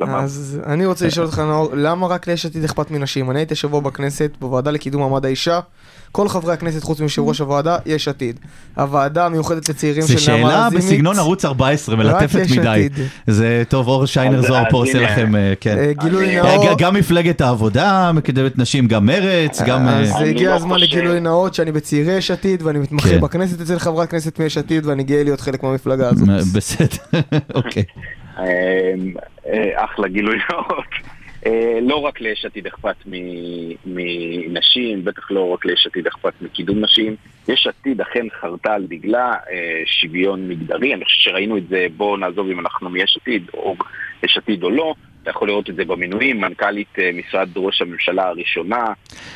[SPEAKER 5] אז אני רוצה לשאול אותך, נאור, למה רק ליש עתיד אכפת מנשים? אני הייתי שבוע בכנסת, בוועדה לקידום מעמד האישה. כל חברי הכנסת, חוץ מיושב ראש הוועדה, יש עתיד. הוועדה המיוחדת לצעירים
[SPEAKER 4] זו
[SPEAKER 5] של נעמה
[SPEAKER 4] שאלה
[SPEAKER 5] לזימי.
[SPEAKER 4] בסגנון ערוץ 14, מלטפת מדי. זה טוב, אור שיינר זוהר פה עושה. לכם, אה, כן.
[SPEAKER 5] אה, גילוי
[SPEAKER 4] אה,
[SPEAKER 5] נאות.
[SPEAKER 4] גם מפלגת העבודה מקדמת נשים, גם מרץ, גם...
[SPEAKER 5] אז הגיע
[SPEAKER 7] לא
[SPEAKER 5] הזמן לגילוי נאות שאני בצעירי יש עתיד ואני מתמחה
[SPEAKER 4] כן.
[SPEAKER 5] בכנסת אצל חברת כנסת מיש עתיד ואני גאה להיות חלק מהמפלגה הזאת.
[SPEAKER 4] בסדר, אוקיי.
[SPEAKER 7] אחלה גילוי נאות. אה, לא רק ליש עתיד אכפת מנשים, בטח לא רק ליש עתיד אכפת מקידום נשים. יש עתיד אכן חרתה על דגלה אה, שוויון מגדרי, אני חושב שראינו את זה, בואו נעזוב אם אנחנו מיש עתיד או יש עתיד או לא. אתה יכול לראות את זה במינויים, מנכ"לית אה, משרד ראש הממשלה הראשונה.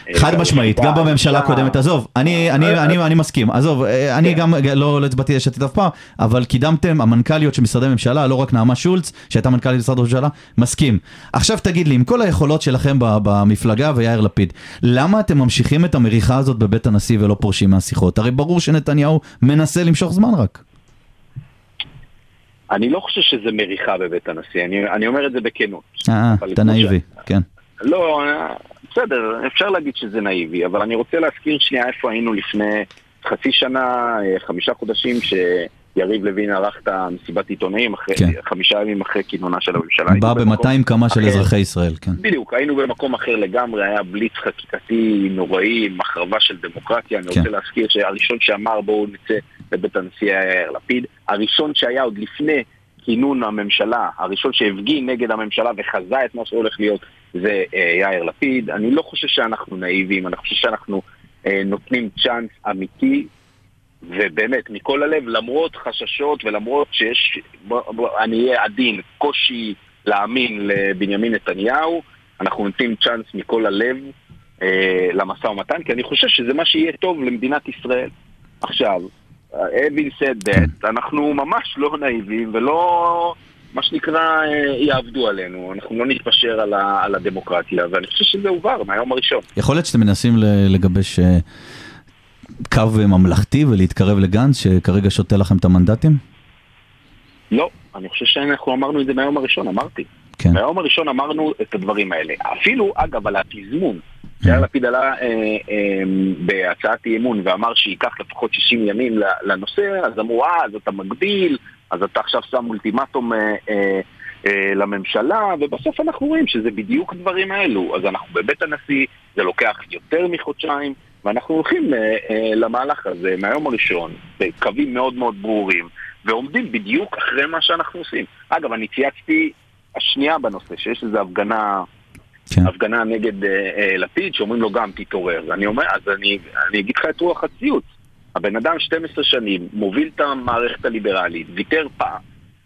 [SPEAKER 7] אה,
[SPEAKER 4] חד משמעית, גם בממשלה הקודמת, עזוב, אני, אני מסכים, עזוב, אה, אני גם לא לא הצבעתי יש עתיד אף פעם, אבל קידמתם, המנכ"ליות של משרדי ממשלה, לא רק נעמה שולץ, שהייתה מנכ"לית משרד ראש הממשלה, מסכים. עכשיו תגיד לי, עם כל היכולות שלכם במפלגה ויאיר לפיד, למה אתם ממשיכים את המריחה הזאת בבית הנשיא ולא פורשים מהשיחות? הרי ברור שנתניהו מנסה למשוך זמן רק.
[SPEAKER 7] אני לא חושב שזה מריחה בבית הנשיא, אני, אני אומר את זה בכנות.
[SPEAKER 4] אה,
[SPEAKER 7] אבל
[SPEAKER 4] אתה נאיבי, כן.
[SPEAKER 7] לא, אה, בסדר, אפשר להגיד שזה נאיבי, אבל אני רוצה להזכיר שנייה איפה היינו לפני חצי שנה, אה, חמישה חודשים, שיריב לוין ערך את המסיבת עיתונאים, אחרי,
[SPEAKER 4] כן.
[SPEAKER 7] חמישה ימים אחרי כינונה של הממשלה.
[SPEAKER 4] בא
[SPEAKER 7] במקום
[SPEAKER 4] ב-200 כמה של. אזרחי ישראל, כן.
[SPEAKER 7] בדיוק, היינו במקום אחר לגמרי, היה בליץ חקיקתי נוראי, עם החרבה של דמוקרטיה. אני
[SPEAKER 4] כן.
[SPEAKER 7] רוצה להזכיר שהראשון שאמר בואו נצא לבית הנשיא יאיר לפיד. הראשון שהיה עוד לפני כינון הממשלה, הראשון שהפגין נגד הממשלה וחזה את מה שהולך להיות, זה אה, יאיר לפיד. אני לא חושב שאנחנו נאיבים, אני חושב שאנחנו אה, נותנים צ'אנס אמיתי ובאמת, מכל הלב, למרות חששות ולמרות שיש, בוא, בוא, אני אהיה עדין, קושי להאמין לבנימין נתניהו, אנחנו נותנים צ'אנס מכל הלב אה, למשא ומתן, כי אני חושב שזה מה שיהיה טוב למדינת ישראל. עכשיו, having said that, אנחנו ממש לא נאיבים ולא, מה שנקרא, אה, יעבדו עלינו. אנחנו לא נתפשר על, ה, על הדמוקרטיה, ואני חושב שזה הובהר מהיום הראשון.
[SPEAKER 4] יכול להיות שאתם מנסים לגבש אה, קו ממלכתי ולהתקרב לגנץ, שכרגע שותה לכם את המנדטים?
[SPEAKER 7] לא, אני חושב שאנחנו אמרנו את זה מהיום הראשון, אמרתי.
[SPEAKER 4] כן.
[SPEAKER 7] מהיום הראשון אמרנו את הדברים האלה. אפילו, אגב, על התזמון. יאיר לפיד עלה אה, אה, בהצעת אי אמון ואמר שייקח לפחות 60 ימים לנושא, אז אמרו, אה, אז אתה מגביל, אז אתה עכשיו שם אולטימטום אה, אה, אה, לממשלה, ובסוף אנחנו רואים שזה בדיוק הדברים האלו. אז אנחנו בבית הנשיא, זה לוקח יותר מחודשיים, ואנחנו הולכים אה, אה, למהלך הזה מהיום הראשון, בקווים מאוד מאוד ברורים, ועומדים בדיוק אחרי מה שאנחנו עושים. אגב, אני צייצתי השנייה בנושא, שיש איזו הפגנה...
[SPEAKER 4] כן.
[SPEAKER 7] הפגנה נגד אה, אה, לפיד, שאומרים לו גם תתעורר. אני אומר, אז אני, אני אגיד לך את רוח הציוץ. הבן אדם 12 שנים, מוביל את המערכת הליברלית, ויתר פעם,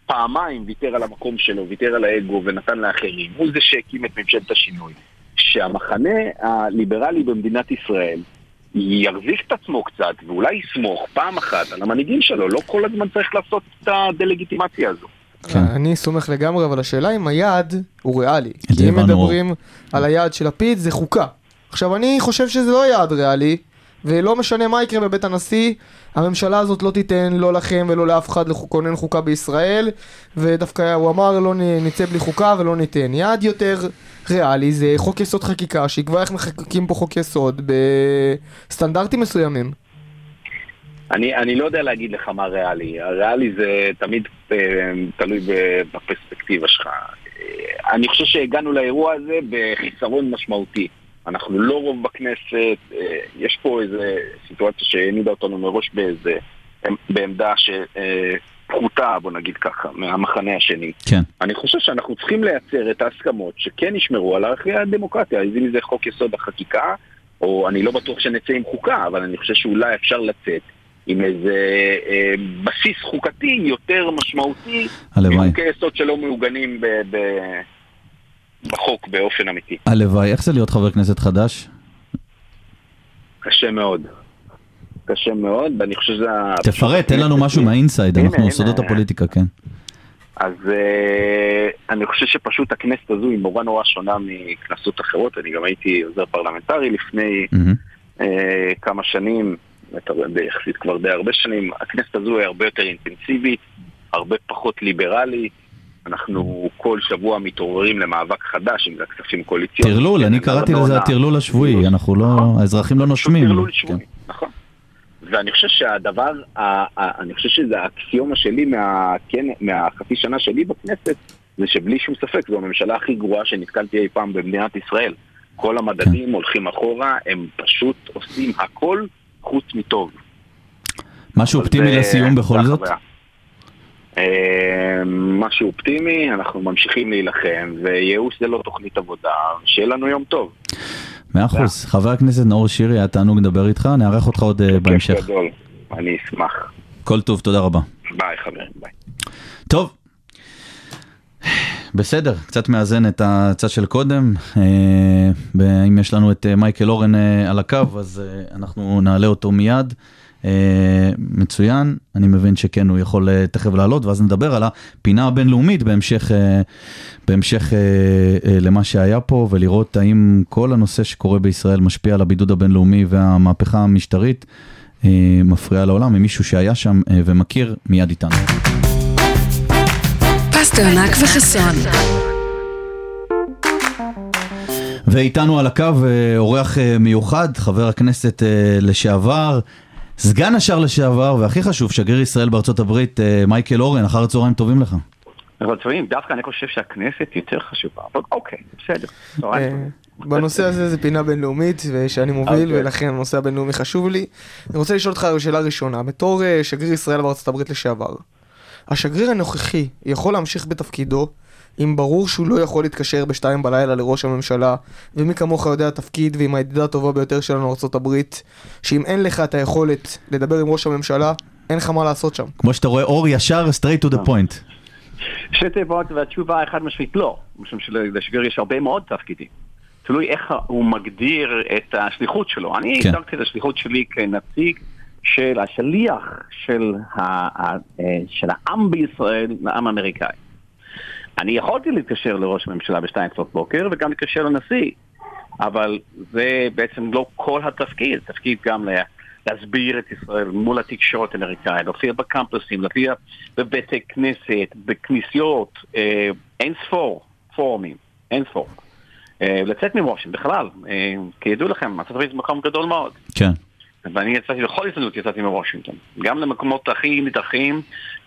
[SPEAKER 7] פעמיים ויתר על המקום שלו, ויתר על האגו ונתן לאחרים. הוא זה שהקים את ממשלת השינוי. שהמחנה הליברלי במדינת ישראל יחזיק את עצמו קצת, ואולי יסמוך פעם אחת על המנהיגים שלו, לא כל הזמן צריך לעשות את הדה-לגיטימציה הזו.
[SPEAKER 4] כן.
[SPEAKER 5] אני סומך לגמרי, אבל השאלה אם היעד הוא ריאלי. כי אם. מדברים על היעד של לפיד, זה חוקה. עכשיו, אני חושב שזה לא יעד ריאלי, ולא משנה מה יקרה בבית הנשיא, הממשלה הזאת לא תיתן לא לכם ולא לאף אחד לכונן חוקה בישראל, ודווקא הוא אמר לא נצא בלי חוקה ולא ניתן. יעד יותר ריאלי זה חוק יסוד חקיקה, שיקבע איך מחוקקים פה חוק יסוד בסטנדרטים מסוימים.
[SPEAKER 7] אני, אני לא יודע להגיד לך מה ריאלי. הריאלי זה תמיד תלוי ב- בפרספקטיבה שלך. אה, אני חושב שהגענו לאירוע הזה בחיסרון משמעותי. אנחנו לא רוב בכנסת, אה, יש פה איזו סיטואציה שהעמידה אותנו מראש באיזה, בעמדה שפחותה, בוא נגיד ככה, מהמחנה השני.
[SPEAKER 4] כן.
[SPEAKER 7] אני חושב שאנחנו צריכים לייצר את ההסכמות שכן ישמרו על ערכי הדמוקרטיה, אם זה חוק יסוד החקיקה, או אני לא בטוח שנצא עם חוקה, אבל אני חושב שאולי אפשר לצאת עם איזה אה, בסיס חוקתי יותר משמעותי. מחוקי יסוד שלא מעוגנים ב, ב, בחוק באופן אמיתי.
[SPEAKER 4] הלוואי, איך זה להיות חבר כנסת חדש?
[SPEAKER 7] קשה מאוד. קשה מאוד, ואני חושב שזה...
[SPEAKER 4] תפרט, תן לנו משהו מה
[SPEAKER 7] inside,
[SPEAKER 4] אנחנו. סודות הפוליטיקה, כן.
[SPEAKER 7] אז אה, אני חושב שפשוט הכנסת הזו היא נורא נורא שונה מכנסות אחרות. אני גם הייתי עוזר פרלמנטרי לפני
[SPEAKER 4] מהמם.
[SPEAKER 7] אה, כמה שנים, אתה יודע, די- יחסית כבר די הרבה שנים. הכנסת הזו היא הרבה יותר אינטנסיבית, הרבה פחות ליברלית. אנחנו כל שבוע מתעוררים למאבק חדש, אם זה הכספים הקואליציוניים.
[SPEAKER 4] טרלול, אני
[SPEAKER 7] כן,
[SPEAKER 4] קראתי
[SPEAKER 7] בעונה.
[SPEAKER 4] לזה הטרלול השבועי, אנחנו לא,
[SPEAKER 7] נכון.
[SPEAKER 4] האזרחים לא נושמים.
[SPEAKER 7] טרלול
[SPEAKER 4] כן.
[SPEAKER 7] שבועי, נכון. ואני חושב שהדבר, אני חושב שזה האקסיומה שלי כן, מהחצי שנה שלי בכנסת, זה שבלי שום ספק זו הממשלה הכי גרועה שנתקלתי אי פעם במדינת ישראל. כל המדדים הולכים אחורה, הם פשוט עושים הכל חוץ מטוב.
[SPEAKER 4] משהו אופטימי לסיום בכל זאת?
[SPEAKER 7] אה, משהו אופטימי, אנחנו ממשיכים להילחם, וייאוש זה לא תוכנית עבודה, שיהיה לנו יום טוב.
[SPEAKER 4] מאה אחוז. חבר הכנסת נאור שירי, היה תענוג לדבר איתך, נארח אותך עוד אה, בהמשך.
[SPEAKER 7] כיף גדול, אני אשמח.
[SPEAKER 4] כל טוב, תודה רבה.
[SPEAKER 7] ביי חברים, ביי.
[SPEAKER 4] טוב, בסדר, קצת מאזן את הצד של קודם. אה, ואם יש לנו את אה, מייקל אורן אה, על הקו, אז אנחנו נעלה אותו מיד. מצוין, אני מבין שכן, הוא יכול תכף לעלות, ואז נדבר על הפינה הבינלאומית בהמשך, בהמשך למה שהיה פה, ולראות האם כל הנושא שקורה בישראל משפיע על הבידוד הבינלאומי והמהפכה המשטרית. אה, מפריע לעולם, אם מישהו שהיה שם ומכיר, מיד איתנו.
[SPEAKER 3] פסטרנק וחסון.
[SPEAKER 4] ואיתנו על הקו אה, אורח אה, מיוחד, חבר הכנסת אה, לשעבר, סגן השאר לשעבר, והכי חשוב, שגריר ישראל בארצות הברית, מייקל אורן, אחר הצהריים טובים לך.
[SPEAKER 6] אבל דווקא אני חושב שהכנסת יותר חשובה, אבל אוקיי, בסדר. צהריים טובים.
[SPEAKER 5] בנושא הזה זה פינה בינלאומית ושאני מוביל
[SPEAKER 6] אוקיי.
[SPEAKER 5] ולכן הנושא הבינלאומי חשוב לי. אני רוצה לשאול אותך שאלה ראשונה, בתור שגריר ישראל בארצות הברית לשעבר, השגריר הנוכחי יכול להמשיך בתפקידו אם ברור שהוא לא יכול להתקשר בשתיים בלילה לראש הממשלה ומי כמוך יודע תפקיד ועם הידידה הטובה ביותר שלנו הברית שאם אין לך את היכולת לדבר עם ראש הממשלה אין לך מה לעשות שם.
[SPEAKER 4] כמו שאתה רואה, אור ישר, straight to the point.
[SPEAKER 6] שתי תיבות והתשובה החד משמעית לא, משום שלשגריר יש הרבה מאוד תפקידים. תלוי איך הוא מגדיר את השליחות שלו. אני
[SPEAKER 4] כן.
[SPEAKER 6] הגדרתי את השליחות שלי כנציג של השליח של, ה, ה, אה, של העם בישראל לעם האמריקאי. אני יכולתי להתקשר לראש הממשלה בשתיים לפנות בוקר וגם להתקשר לנשיא, אבל זה בעצם לא כל התפקיד, תפקיד גם לה, להסביר את ישראל מול התקשורת האמריקאית, להופיע בקמפוסים, להופיע בבתי כנסת, בכנסיות, אה, אין ספור פורומים, אין ספור. אה, לצאת מוושינגטון בכלל, אה, כידוע לכם, ארצות הברית זה מקום גדול מאוד.
[SPEAKER 4] כן.
[SPEAKER 6] ואני יצאתי בכל הזדמנות יצאתי מוושינגטון, גם למקומות הכי נידחים,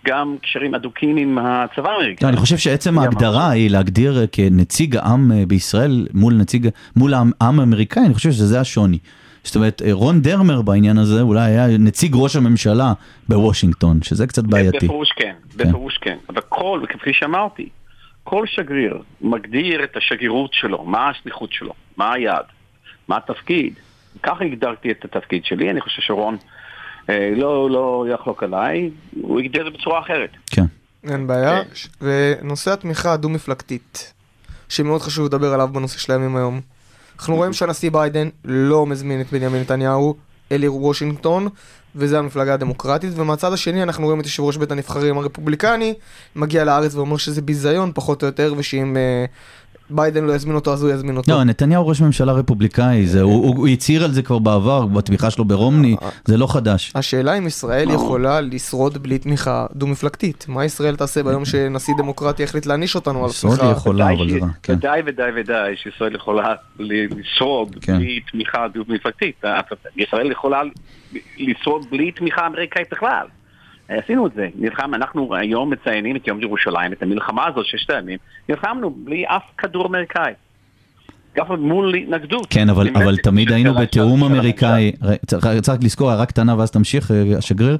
[SPEAKER 6] גם קשרים הדוקים עם הצבא האמריקאי.
[SPEAKER 4] אני חושב שעצם ההגדרה היא להגדיר אה, כנציג העם אה, בישראל מול נציג, מול העם האמריקאי, אני חושב שזה השוני. זאת אומרת, אה, רון דרמר בעניין הזה אולי היה נציג ראש הממשלה בוושינגטון, שזה קצת בעייתי.
[SPEAKER 6] בפירוש כן, בפירוש כן. אבל כל, כפי שאמרתי, כל שגריר מגדיר את השגרירות שלו, מה השליחות שלו, מה היעד, מה התפקיד. ככה הגדרתי את התפקיד שלי, אני חושב שרון אה, לא, לא יחלוק עליי, הוא הגדיר את זה בצורה אחרת.
[SPEAKER 4] כן.
[SPEAKER 5] אין בעיה. ש- ונושא התמיכה הדו-מפלגתית, שמאוד חשוב לדבר עליו בנושא של הימים היום. אנחנו רואים שהנשיא ביידן לא מזמין את בנימין נתניהו אל עיר וושינגטון, וזה המפלגה הדמוקרטית, ומהצד השני אנחנו רואים את יושב ראש בית הנבחרים הרפובליקני, מגיע לארץ ואומר שזה ביזיון פחות או יותר, ושאם אה, ביידן לא יזמין אותו אז הוא יזמין אותו.
[SPEAKER 4] לא, נתניהו ראש ממשלה רפובליקאי, זה- הוא- הוא הוא הצהיר על זה כבר בעבר, בתמיכה שלו ברומני, זה לא חדש.
[SPEAKER 5] השאלה אם ישראל יכולה לשרוד בלי תמיכה דו-מפלגתית. מה ישראל תעשה ביום שנשיא דמוקרטי יחליט להעניש אותנו על
[SPEAKER 4] לשרוד
[SPEAKER 5] תמיכה?
[SPEAKER 4] היא יכולה, אבל זה רע. כן.
[SPEAKER 6] ודאי ודאי ודאי שישראל יכולה לשרוד
[SPEAKER 4] כן.
[SPEAKER 6] בלי תמיכה דו-מפלגתית. ישראל יכולה לשרוד בלי תמיכה אמריקאית בכלל. עשינו את זה, נלחם, אנחנו היום מציינים את יום ירושלים, את המלחמה הזאת ששת הימים, נלחמנו בלי אף כדור אמריקאי. גם מול התנגדות.
[SPEAKER 4] כן, אבל, אבל תמיד היינו בתיאום אמריקאי, צריך רק לזכור, הערה קטנה ואז תמשיך, אה, השגריר.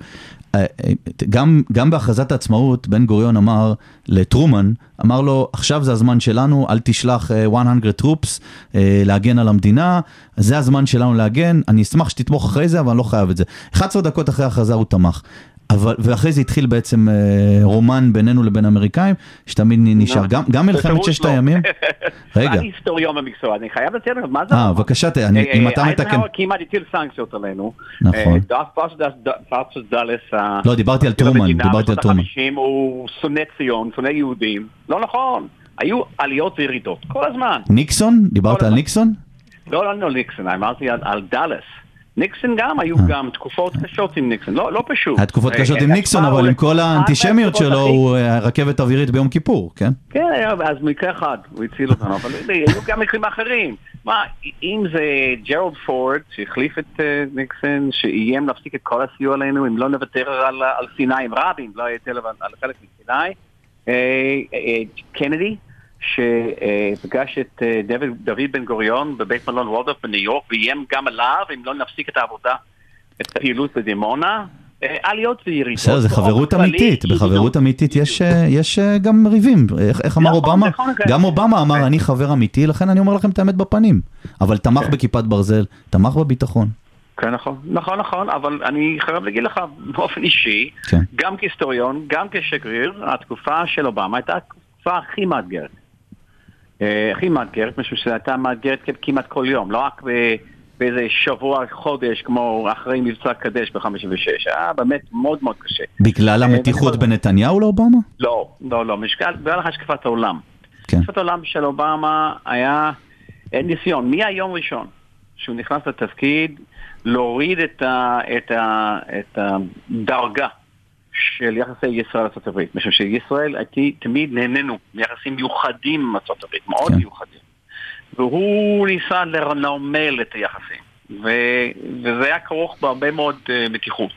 [SPEAKER 4] אה, אה, גם, גם בהכרזת העצמאות, בן גוריון אמר לטרומן, אמר לו, עכשיו זה הזמן שלנו, אל תשלח אה, 100 טרופס אה, להגן על המדינה, זה הזמן שלנו להגן, אני אשמח שתתמוך אחרי זה, אבל אני לא חייב את זה. 11 דקות אחרי ההכרזה הוא תמך. אבל, ואחרי זה התחיל בעצם אה, רומן בינינו לבין האמריקאים, שתמיד נשאר. גם, גם מלחמת ששת
[SPEAKER 6] לא.
[SPEAKER 4] הימים. רגע.
[SPEAKER 6] אני היסטוריון במקצוע, אני חייב לתת לך, מה זה?
[SPEAKER 4] אה, בבקשה, אני-
[SPEAKER 6] אה,
[SPEAKER 4] אם
[SPEAKER 6] אה,
[SPEAKER 4] אתה מתקן.
[SPEAKER 6] אייזנהאואר כמעט הטיל סנקציות עלינו.
[SPEAKER 4] נכון.
[SPEAKER 6] אה, פרסוס דאלס,
[SPEAKER 4] לא, דיברתי על טרומן, דיברתי על טרומן.
[SPEAKER 6] ה-50, הוא שונא ציון, שונא יהודים. לא נכון. היו עליות וירידות, כל הזמן.
[SPEAKER 4] ניקסון? דיברת על. ניקסון?
[SPEAKER 6] לא, לא, לא ניקסון, אמרתי על דאלס. ניקסון גם, היו
[SPEAKER 4] אה.
[SPEAKER 6] גם תקופות קשות עם ניקסון, לא, לא פשוט.
[SPEAKER 4] היה תקופות
[SPEAKER 6] אה,
[SPEAKER 4] קשות
[SPEAKER 6] אה,
[SPEAKER 4] עם ניקסון,
[SPEAKER 6] השפעה
[SPEAKER 4] אבל עם כל האנטישמיות שלו, הוא אה, רכבת אווירית ביום כיפור, כן?
[SPEAKER 6] כן, היה- אז מקרה אחד, הוא הציל אותנו, אבל היו גם מקרים אחרים. מה, אם זה ג'רלד פורד, שהחליף את אה, ניקסון, שאיים להפסיק את כל הסיוע עלינו, אם לא נוותר על, סיני, אם רבין לא היטל על חלק מסיני, אה, אה, קנדי, שפגש את אה, דוד, דוד בן גוריון בבית מלון וולדורף בניו יורק, ואיים גם עליו, אם לא נפסיק את העבודה, את הפעילות בדימונה, אה, עליות וירידות.
[SPEAKER 4] בסדר, זה חברות אמיתית. בחברות אמיתית יש, אה, אה, גם ריבים. איך, איך אמר
[SPEAKER 6] נכון,
[SPEAKER 4] אובמה?
[SPEAKER 6] נכון, כן.
[SPEAKER 4] גם אובמה אמר, אני חבר אמיתי, לכן אני אומר לכם את האמת בפנים. אבל תמך
[SPEAKER 6] כן.
[SPEAKER 4] בכיפת ברזל, תמך בביטחון.
[SPEAKER 6] כן, נכון, נכון, נכון, אבל אני חייב להגיד לך באופן אישי,
[SPEAKER 4] כן.
[SPEAKER 6] גם כהיסטוריון, גם כשגריר, התקופה של אובמה הייתה התקופה הכי מאתגרת. אה, הכי מאתגרת, משום שהייתה מאתגרת כמעט כל יום, לא רק באיזה שבוע, חודש, כמו אחרי מבצע קדש ב-56, היה באמת מאוד מאוד קשה.
[SPEAKER 4] בגלל המתיחות
[SPEAKER 6] נכון.
[SPEAKER 4] בנתניהו לאובמה?
[SPEAKER 6] לא, לא, לא, בגלל השקפת העולם.
[SPEAKER 4] כן.
[SPEAKER 6] השקפת העולם של אובמה היה אה, ניסיון, מהיום הראשון שהוא נכנס לתפקיד, להוריד את הדרגה של יחסי ישראל לארה"ב. משום שישראל הייתי, תמיד נהנינו מיחסים מיוחדים עם ארה"ב, מאוד
[SPEAKER 4] כן.
[SPEAKER 6] מיוחדים. והוא ניסה לנרמל את היחסים. ו, וזה היה כרוך בהרבה מאוד uh, מתיחות.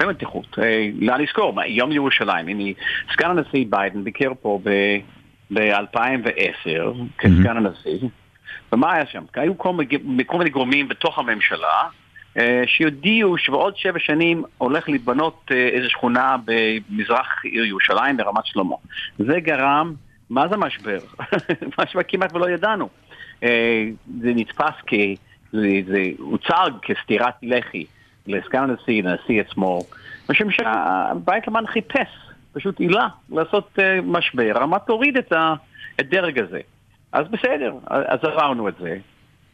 [SPEAKER 6] הרבה מתיחות. אה, לא לזכור, יום ירושלים, הנה, סגן הנשיא ביידן ביקר פה ב-2010 כסגן הנשיא, ומה היה שם? היו כל מיני גורמים בתוך הממשלה אה, שהודיעו שבעוד שבע שנים הולך להתבנות אה, איזו שכונה במזרח עיר ירושלים ברמת שלמה. זה גרם, מה זה משבר? משבר כמעט ולא ידענו. אה, זה נתפס כ... זה, זה הוצג כסטירת לחי לסגן הנשיא, לנשיא עצמו, משום שהבית לבן חיפש פשוט עילה לעשות משבר, על מנת להוריד את הדרג הזה. אז בסדר, אז עברנו את זה.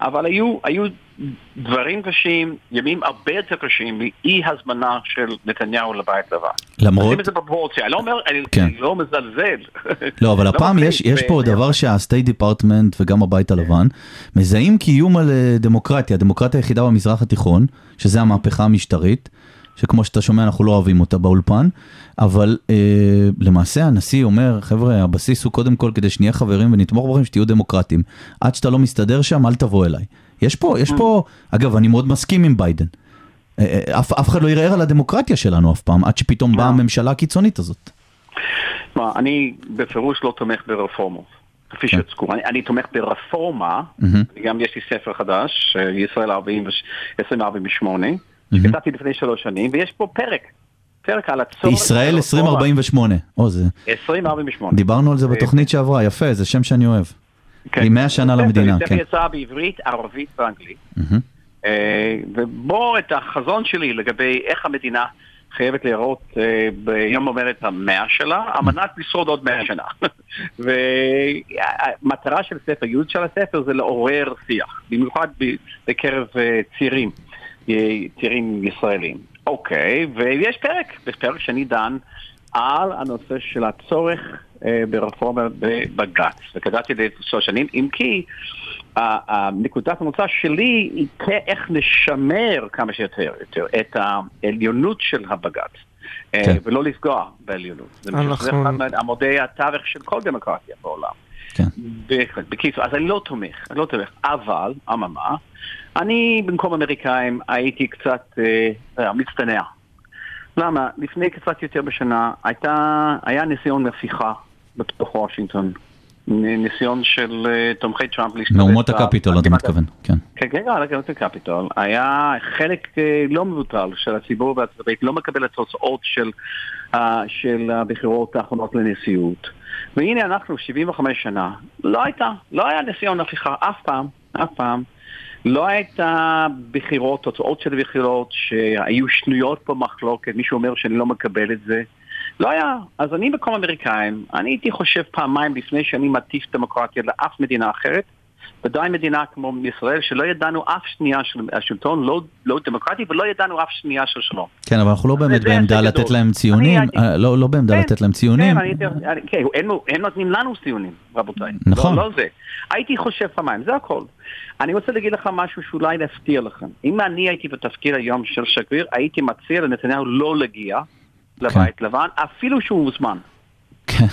[SPEAKER 6] אבל היו, היו דברים קשים, ימים הרבה יותר קשים מאי הזמנה של נתניהו לבית לבן.
[SPEAKER 4] למרות...
[SPEAKER 6] שים את זה בפרופורציה, אני לא אומר, אני,
[SPEAKER 4] כן.
[SPEAKER 6] אני לא מזלזל.
[SPEAKER 4] לא, אבל הפעם
[SPEAKER 6] מפריד
[SPEAKER 4] יש, יש פה דבר שהסטייט דיפרטמנט וגם הבית הלבן מזהים כאיום על אה, דמוקרטיה, הדמוקרטיה היחידה במזרח התיכון, שזה המהפכה המשטרית, שכמו שאתה שומע אנחנו לא אוהבים אותה באולפן, אבל אה, למעשה הנשיא אומר, חבר'ה, הבסיס הוא קודם כל כדי שנהיה חברים ונתמוך בכם שתהיו דמוקרטים. עד שאתה לא מסתדר שם, אל תבוא אליי. יש פה, יש פה, אגב, אני מאוד מסכים עם ביידן. אה, אה, אף, אף אחד לא ערער על הדמוקרטיה שלנו אף פעם, עד שפתאום באה הממשלה הקיצונית הזאת.
[SPEAKER 6] תשמע, אני בפירוש לא תומך ברפורמות, כפי
[SPEAKER 4] כן.
[SPEAKER 6] שהוצגו. אני, אני תומך ברפורמה,
[SPEAKER 4] מהמם.
[SPEAKER 6] גם יש לי ספר חדש, אה, ישראל 2048, שכתבתי לפני שלוש שנים, ויש פה פרק, פרק על הצורך...
[SPEAKER 4] ישראל
[SPEAKER 6] ברפורמה.
[SPEAKER 4] 2048. או, זה...
[SPEAKER 6] 2048.
[SPEAKER 4] דיברנו על זה בתוכנית שעברה, יפה, זה שם שאני אוהב.
[SPEAKER 6] כן.
[SPEAKER 4] היא 100 שנה למדינה, כן.
[SPEAKER 6] יצא בעברית, ערבית ואנגלית. אה, ובו את החזון שלי לגבי איך המדינה חייבת להיראות אה, ביום הולדת המאה שלה, על מנת לשרוד עוד מאה שנה. והמטרה של הספר, הייעוד של הספר זה לעורר שיח, במיוחד בקרב אה, צעירים, צעירים ישראלים. אוקיי, ויש פרק, יש פרק שאני דן על הנושא של הצורך אה, ברפורמה בבג"ץ, וכתבתי את זה שלוש שנים, אם כי נקודת המוצא שלי היא איך לשמר כמה שיותר יותר את העליונות של הבג"ץ. אה,
[SPEAKER 4] כן.
[SPEAKER 6] ולא לפגוע בעליונות. זה
[SPEAKER 5] אנחנו-
[SPEAKER 6] אחד מעמודי התווך של כל דמוקרטיה בעולם.
[SPEAKER 4] כן.
[SPEAKER 6] בהחלט. בקיצור, אז אני לא תומך, אני לא תומך, אבל, אממה, אני במקום אמריקאים הייתי קצת אה, אה, מצטנע. למה? לפני קצת יותר משנה הייתה, היה ניסיון הפיכה בתוך וושינגטון. ניסיון של אה, תומכי טראמפ להשתלט.
[SPEAKER 4] מהומות הקפיטול, אתה מתכוון, כן.
[SPEAKER 6] כן, כן, על הגנת הקפיטול. היה חלק אה, לא מבוטל של הציבור בארצות הברית לא מקבל את התוצאות של, של הבחירות האחרונות לנשיאות. והנה אנחנו, 75 שנה, לא הייתה, לא היה ניסיון הפיכה אף פעם, אף פעם, לא הייתה בחירות, תוצאות של בחירות שהיו שנויות במחלוקת, מישהו אומר שאני לא מקבל את זה. לא היה. אז אני במקום האמריקאים, אני הייתי חושב פעמיים לפני שאני מטיף דמוקרטיה לאף מדינה אחרת, ודאי מדינה כמו ישראל, שלא ידענו אף שנייה של השלטון לא, לא דמוקרטי ולא ידענו אף שנייה של שלום.
[SPEAKER 4] כן, אבל אנחנו לא באמת בעמדה לתת
[SPEAKER 6] הגדול.
[SPEAKER 4] להם ציונים,
[SPEAKER 6] אני-
[SPEAKER 4] אה, לא לא בעמדה
[SPEAKER 6] כן,
[SPEAKER 4] לתת להם ציונים.
[SPEAKER 6] כן, כן, הם, נותנים לנו ציונים, רבותיי.
[SPEAKER 4] נכון.
[SPEAKER 6] לא, לא זה. הייתי חושב פעמיים, זה הכל. אני רוצה להגיד לך משהו שאולי יפתיע לכם. אם אני הייתי בתפקיד היום של שגריר, הייתי מציע לנתניהו לא להגיע לבית לבן, אפילו שהוא מוזמן.
[SPEAKER 4] כן.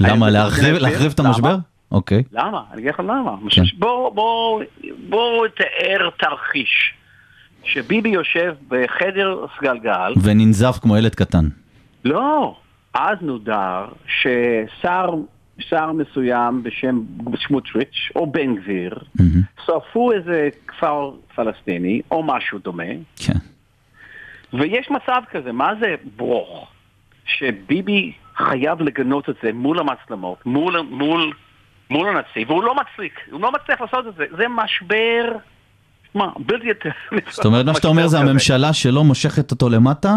[SPEAKER 4] למה? להחריב את
[SPEAKER 6] למה?
[SPEAKER 4] המשבר? אוקיי.
[SPEAKER 6] למה? אני אגיד לך למה.
[SPEAKER 4] כן.
[SPEAKER 6] בוא, בוא, בוא תאר תרחיש. שביבי יושב בחדר סגלגל,
[SPEAKER 4] וננזף כמו ילד קטן.
[SPEAKER 6] לא, אז נודע ששר שר מסוים בשם סמוטריץ' או בן גביר
[SPEAKER 4] מהמם.
[SPEAKER 6] שרפו איזה כפר פלסטיני או משהו דומה,
[SPEAKER 4] כן.
[SPEAKER 6] ויש מצב כזה, מה זה ברוך? שביבי חייב לגנות את זה מול המצלמות, מול, מול, מול הנציב, והוא לא מצליח, הוא לא מצליח לעשות את זה, זה משבר, מה, בלתי...
[SPEAKER 4] זאת אומרת, מה שאתה אומר זה. הממשלה שלא מושכת אותו למטה.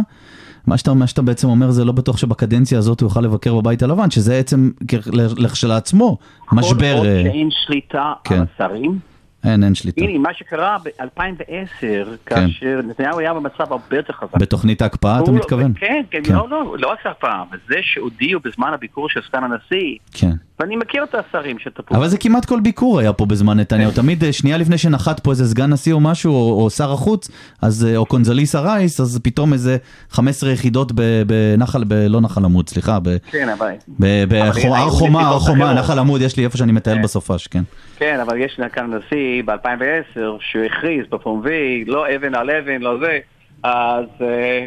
[SPEAKER 4] מה שאתה, מה שאתה בעצם אומר זה לא בטוח שבקדנציה הזאת הוא יוכל לבקר בבית הלבן, שזה עצם כ- לכשלעצמו משבר,
[SPEAKER 6] כל עוד
[SPEAKER 4] אה,
[SPEAKER 6] שאין שליטה
[SPEAKER 4] כן.
[SPEAKER 6] על השרים,
[SPEAKER 4] אין, אין שליטה.
[SPEAKER 6] הנה, מה שקרה ב-2010, כאשר נתניהו היה במצב הרבה יותר חזק.
[SPEAKER 4] בתוכנית ההקפאה אתה
[SPEAKER 6] לא-
[SPEAKER 4] מתכוון?
[SPEAKER 6] כן, כן,
[SPEAKER 4] כן.
[SPEAKER 6] לא, לא, לא רק הפעם, וזה שהודיעו בזמן הביקור של סגן הנשיא,
[SPEAKER 4] כן.
[SPEAKER 6] ואני מכיר את השרים שטפו.
[SPEAKER 4] אבל זה כמעט כל ביקור היה פה בזמן נתניהו, תמיד אה, שנייה לפני שנחת פה איזה סגן נשיא או משהו, או, או שר החוץ, אז, אה, או קונזליסה רייס, אז פתאום איזה 15 יחידות בנחל, ב- לא נחל עמוד, סליחה, ב-
[SPEAKER 6] כן, אבל...
[SPEAKER 4] ב- ב-
[SPEAKER 6] אבל
[SPEAKER 4] חו-
[SPEAKER 6] היו
[SPEAKER 4] הר חומה, הר חומה. נחל עמוד, יש לי איפה שאני מטייל
[SPEAKER 6] כן.
[SPEAKER 4] בסופש, כן.
[SPEAKER 6] כן, אבל יש כאן נשיא ב-2010 שהכריז בפומבי, לא אבן על אבן, לא זה, אז uh,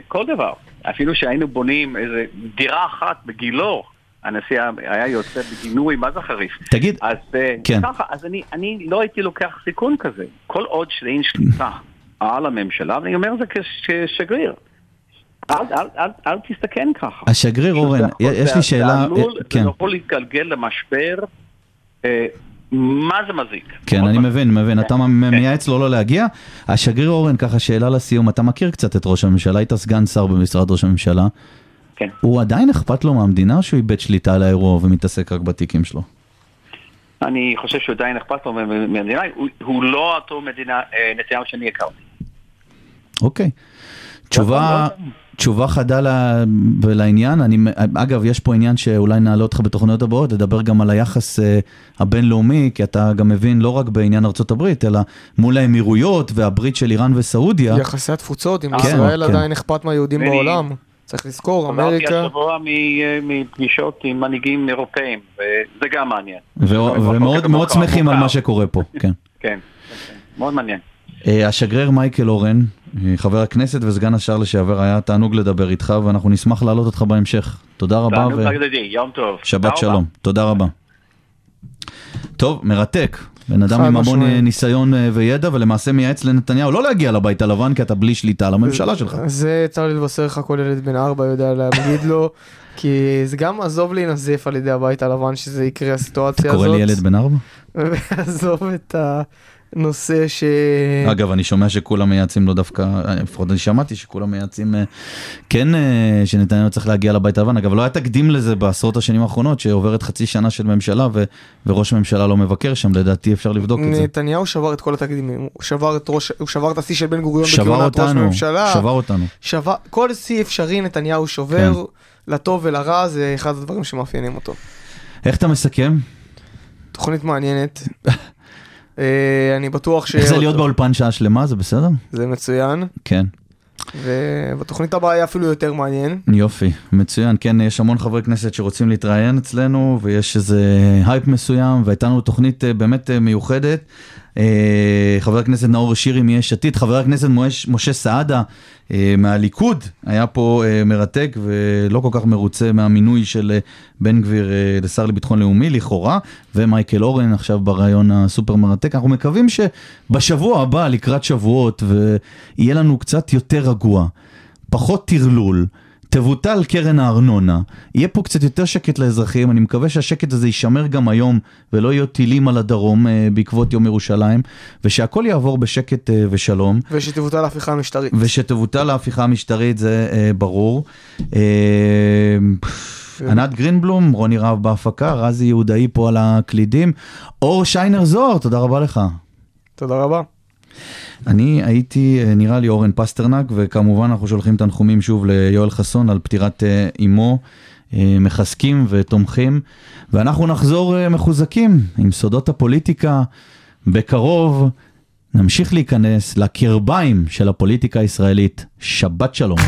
[SPEAKER 6] כל דבר. אפילו שהיינו בונים איזה דירה אחת בגילו, הנשיא היה- יוצא בגינוי, מה זה חריף?
[SPEAKER 4] תגיד,
[SPEAKER 6] אז אה,
[SPEAKER 4] כן.
[SPEAKER 6] ככה, אז אני, אני לא הייתי לוקח סיכון כזה. כל עוד שאין שליטה על הממשלה, ואני אומר את זה כש- כשגריר. אל, אל, אל, אל תסתכן ככה.
[SPEAKER 4] השגריר אורן, יש
[SPEAKER 6] זה-
[SPEAKER 4] לי שאלה,
[SPEAKER 6] זה עלול,
[SPEAKER 4] אה, כן.
[SPEAKER 6] זה יכול להתגלגל למשבר, אה, מה זה מזיק.
[SPEAKER 4] כן, אני. מבין, מבין, אתה
[SPEAKER 6] כן.
[SPEAKER 4] מייעץ לו לא להגיע. השגריר אורן, ככה שאלה לסיום, אתה מכיר קצת את ראש הממשלה, היית סגן שר במשרד ראש הממשלה.
[SPEAKER 6] כן.
[SPEAKER 4] הוא עדיין אכפת לו מהמדינה או שהוא איבד שליטה על האירוע ומתעסק רק בתיקים שלו?
[SPEAKER 6] אני חושב שהוא עדיין אכפת לו מהמדינה, הוא, הוא לא אותו מדינה, אה, נתניהו שאני הכרתי.
[SPEAKER 4] אוקיי. תשובה, תשובה חדה ל- ולעניין, אני, אגב, יש פה עניין שאולי נעלה אותך בתוכניות הבאות, לדבר גם על היחס אה, הבינלאומי, כי אתה גם מבין לא רק בעניין ארצות הברית, אלא מול האמירויות והברית של איראן וסעודיה.
[SPEAKER 5] יחסי התפוצות, אם
[SPEAKER 4] כן,
[SPEAKER 5] לישראל
[SPEAKER 4] כן.
[SPEAKER 5] עדיין אכפת מהיהודים
[SPEAKER 6] אני-
[SPEAKER 5] בעולם. צריך לזכור, אמריקה,
[SPEAKER 6] השבוע מ- אה, מפגישות עם מנהיגים אירופאים, וזה גם מעניין.
[SPEAKER 4] ו- ומאוד מאוד שמחים על. מה שקורה פה, כן.
[SPEAKER 6] כן, כן. מאוד מעניין.
[SPEAKER 4] אה, השגריר מייקל אורן, אה, חבר הכנסת וסגן השר לשעבר, היה תענוג לדבר איתך, ואנחנו נשמח להעלות אותך בהמשך. תודה רבה
[SPEAKER 6] תענוג
[SPEAKER 4] ו-
[SPEAKER 6] הדדי, יום טוב.
[SPEAKER 4] שבת. שלום. תודה רבה. טוב, מרתק. בן אדם עם המון. אה, ניסיון אה, וידע, ולמעשה מייעץ לנתניהו לא להגיע לבית הלבן, כי אתה בלי שליטה על הממשלה שלך.
[SPEAKER 5] זה צר לי לבשר לך כל ילד בן ארבע יודע להגיד לו, כי זה גם עזוב להינזף על ידי הבית הלבן שזה יקרה הסיטואציה
[SPEAKER 4] אתה
[SPEAKER 5] הזאת.
[SPEAKER 4] קורא לי ילד בן ארבע?
[SPEAKER 5] ועזוב את הנושא ש...
[SPEAKER 4] אגב, אני שומע שכולם מייעצים לו דווקא, לפחות אני שמעתי שכולם מייעצים, אה, כן, אה, שנתניהו צריך להגיע לבית הלבן. אגב, לא היה תקדים לזה בעשרות השנים האחרונות, שעוברת חצי שנה של ממשלה ו- וראש ממשלה לא מבקר שם, לדעתי אפשר לבדוק את זה.
[SPEAKER 5] נתניהו שבר את כל התקדימים, הוא שבר את ראש, הוא שבר את השיא של בן גוריון בכהונת ראש
[SPEAKER 4] אותנו,
[SPEAKER 5] ממשלה,
[SPEAKER 4] שבר אותנו.
[SPEAKER 5] שבר, כל שיא אפשרי נתניהו שובר,
[SPEAKER 4] כן.
[SPEAKER 5] לטוב ולרע זה אחד הדברים שמאפיינים אותו.
[SPEAKER 4] איך אתה מסכם?
[SPEAKER 5] תוכנית מעניינת. אה, אני בטוח ש...
[SPEAKER 4] איך זה להיות באולפן שעה שלמה, זה בסדר?
[SPEAKER 5] זה מצוין,
[SPEAKER 4] כן.
[SPEAKER 5] ובתוכנית הבאה יהיה אפילו יותר מעניין.
[SPEAKER 4] יופי, מצוין. כן, יש המון חברי כנסת שרוצים להתראיין אצלנו, ויש איזה הייפ מסוים, והייתה לנו תוכנית אה, באמת אה, מיוחדת. אה, חבר הכנסת נאור שירי מיש עתיד, חבר הכנסת מוש- משה סעדה אה, מהליכוד, היה פה אה, מרתק ולא כל כך מרוצה מהמינוי של בן גביר לשר לביטחון לאומי, לכאורה, ומייקל אורן עכשיו ברעיון הסופר מרתק. אנחנו מקווים שבשבוע הבא, לקראת שבועות, ויהיה לנו קצת יותר רגוע. פחות טרלול, תבוטל קרן הארנונה, יהיה פה קצת יותר שקט לאזרחים, אני מקווה שהשקט הזה יישמר גם היום ולא יהיו טילים על הדרום אה, בעקבות יום ירושלים, ושהכל יעבור בשקט אה, ושלום.
[SPEAKER 5] ושתבוטל ההפיכה המשטרית.
[SPEAKER 4] ושתבוטל ההפיכה המשטרית זה אה, ברור. אה, ענת גרינבלום, רוני רהב בהפקה, רזי יהודאי פה על הקלידים, אור שיינר זוהר, תודה רבה לך.
[SPEAKER 5] תודה רבה.
[SPEAKER 4] אני הייתי, אה, נראה לי, אורן פסטרנק, וכמובן אנחנו שולחים תנחומים שוב ליואל חסון על פטירת אה, אמו, אה, מחזקים ותומכים, ואנחנו נחזור אה, מחוזקים עם סודות הפוליטיקה בקרוב. נמשיך להיכנס לקרביים של הפוליטיקה הישראלית. שבת שלום.